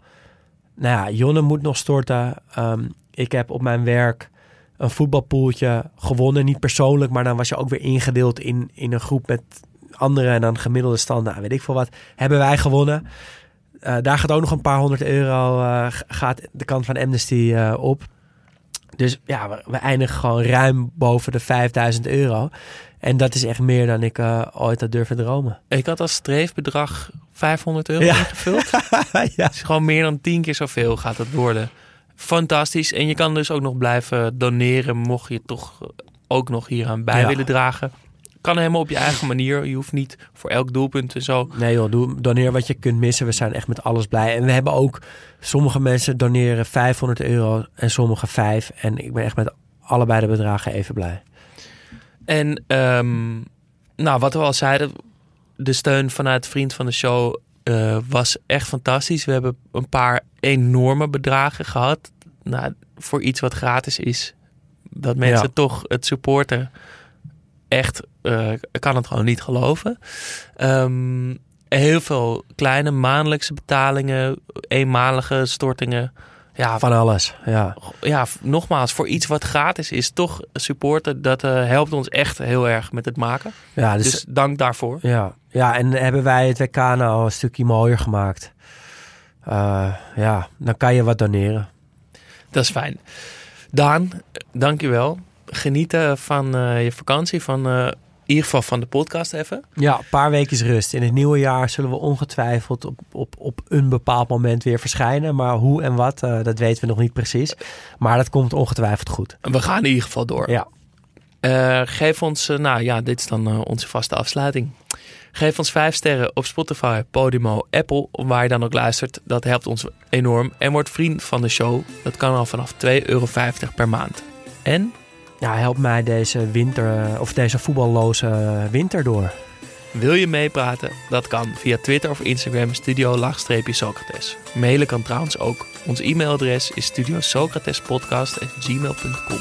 nou ja, Jonne moet nog storten. Ehm, ik heb op mijn werk een voetbalpoeltje gewonnen. Niet persoonlijk, maar dan was je ook weer ingedeeld in, in een groep met anderen. En dan gemiddelde stand, nou weet ik veel wat, hebben wij gewonnen. Eh, daar gaat ook nog een paar honderd euro, eh, gaat de kant van Amnesty eh, op. Dus ja, we, we eindigen gewoon ruim boven de 5000 euro. En dat is echt meer dan ik ooit had durven dromen. Ik had als streefbedrag 500 euro Ja. ingevuld. ja. Is gewoon meer dan 10 keer zoveel gaat het worden. Fantastisch. En je kan dus ook nog blijven doneren, mocht je toch ook nog hieraan bij Ja. willen dragen. Kan helemaal op je eigen manier. Je hoeft niet voor elk doelpunt en zo. Nee joh, doe, doneer wat je kunt missen. We zijn echt met alles blij. En we hebben ook, sommige mensen doneren 500 euro en sommige 5. En ik ben echt met allebei de bedragen even blij. En ehm, nou, wat we al zeiden, de steun vanuit Vriend van de Show eh, was echt fantastisch. We hebben een paar enorme bedragen gehad. Nou, voor iets wat gratis is, dat mensen Ja. toch het supporten. Echt, kan het gewoon niet geloven. Ehm, heel veel kleine maandelijkse betalingen, eenmalige stortingen. Ja, Van alles, ja. ja, nogmaals, voor iets wat gratis is, toch supporten, dat eh, helpt ons echt heel erg met het maken. Ja, dus, Dus, dank daarvoor. ja. ja, en hebben wij het WK nou een stukje mooier gemaakt. Eh, ja, dan kan je wat doneren. Dat is fijn. Daan, dankjewel. Genieten van eh, je vakantie, van eh, in ieder geval van de podcast even. Ja, een paar weken rust. In het nieuwe jaar zullen we ongetwijfeld op, op, op een bepaald moment weer verschijnen. Maar hoe en wat, eh, dat weten we nog niet precies. Maar dat komt ongetwijfeld goed. We gaan in ieder geval door. Ja. Eh, geef ons, eh, nou ja, dit is dan onze vaste afsluiting. Geef ons vijf sterren op Spotify, Podimo, Apple, waar je dan ook luistert. Dat helpt ons enorm. En word vriend van de show. Dat kan al vanaf 2,50 euro per maand. En Ja, help mij deze winter, of deze voetballoze winter door. wil je meepraten? Dat kan via Twitter of Instagram studio-socrates. Mailen kan trouwens ook. Ons e-mailadres is studiosocratespodcast.gmail.com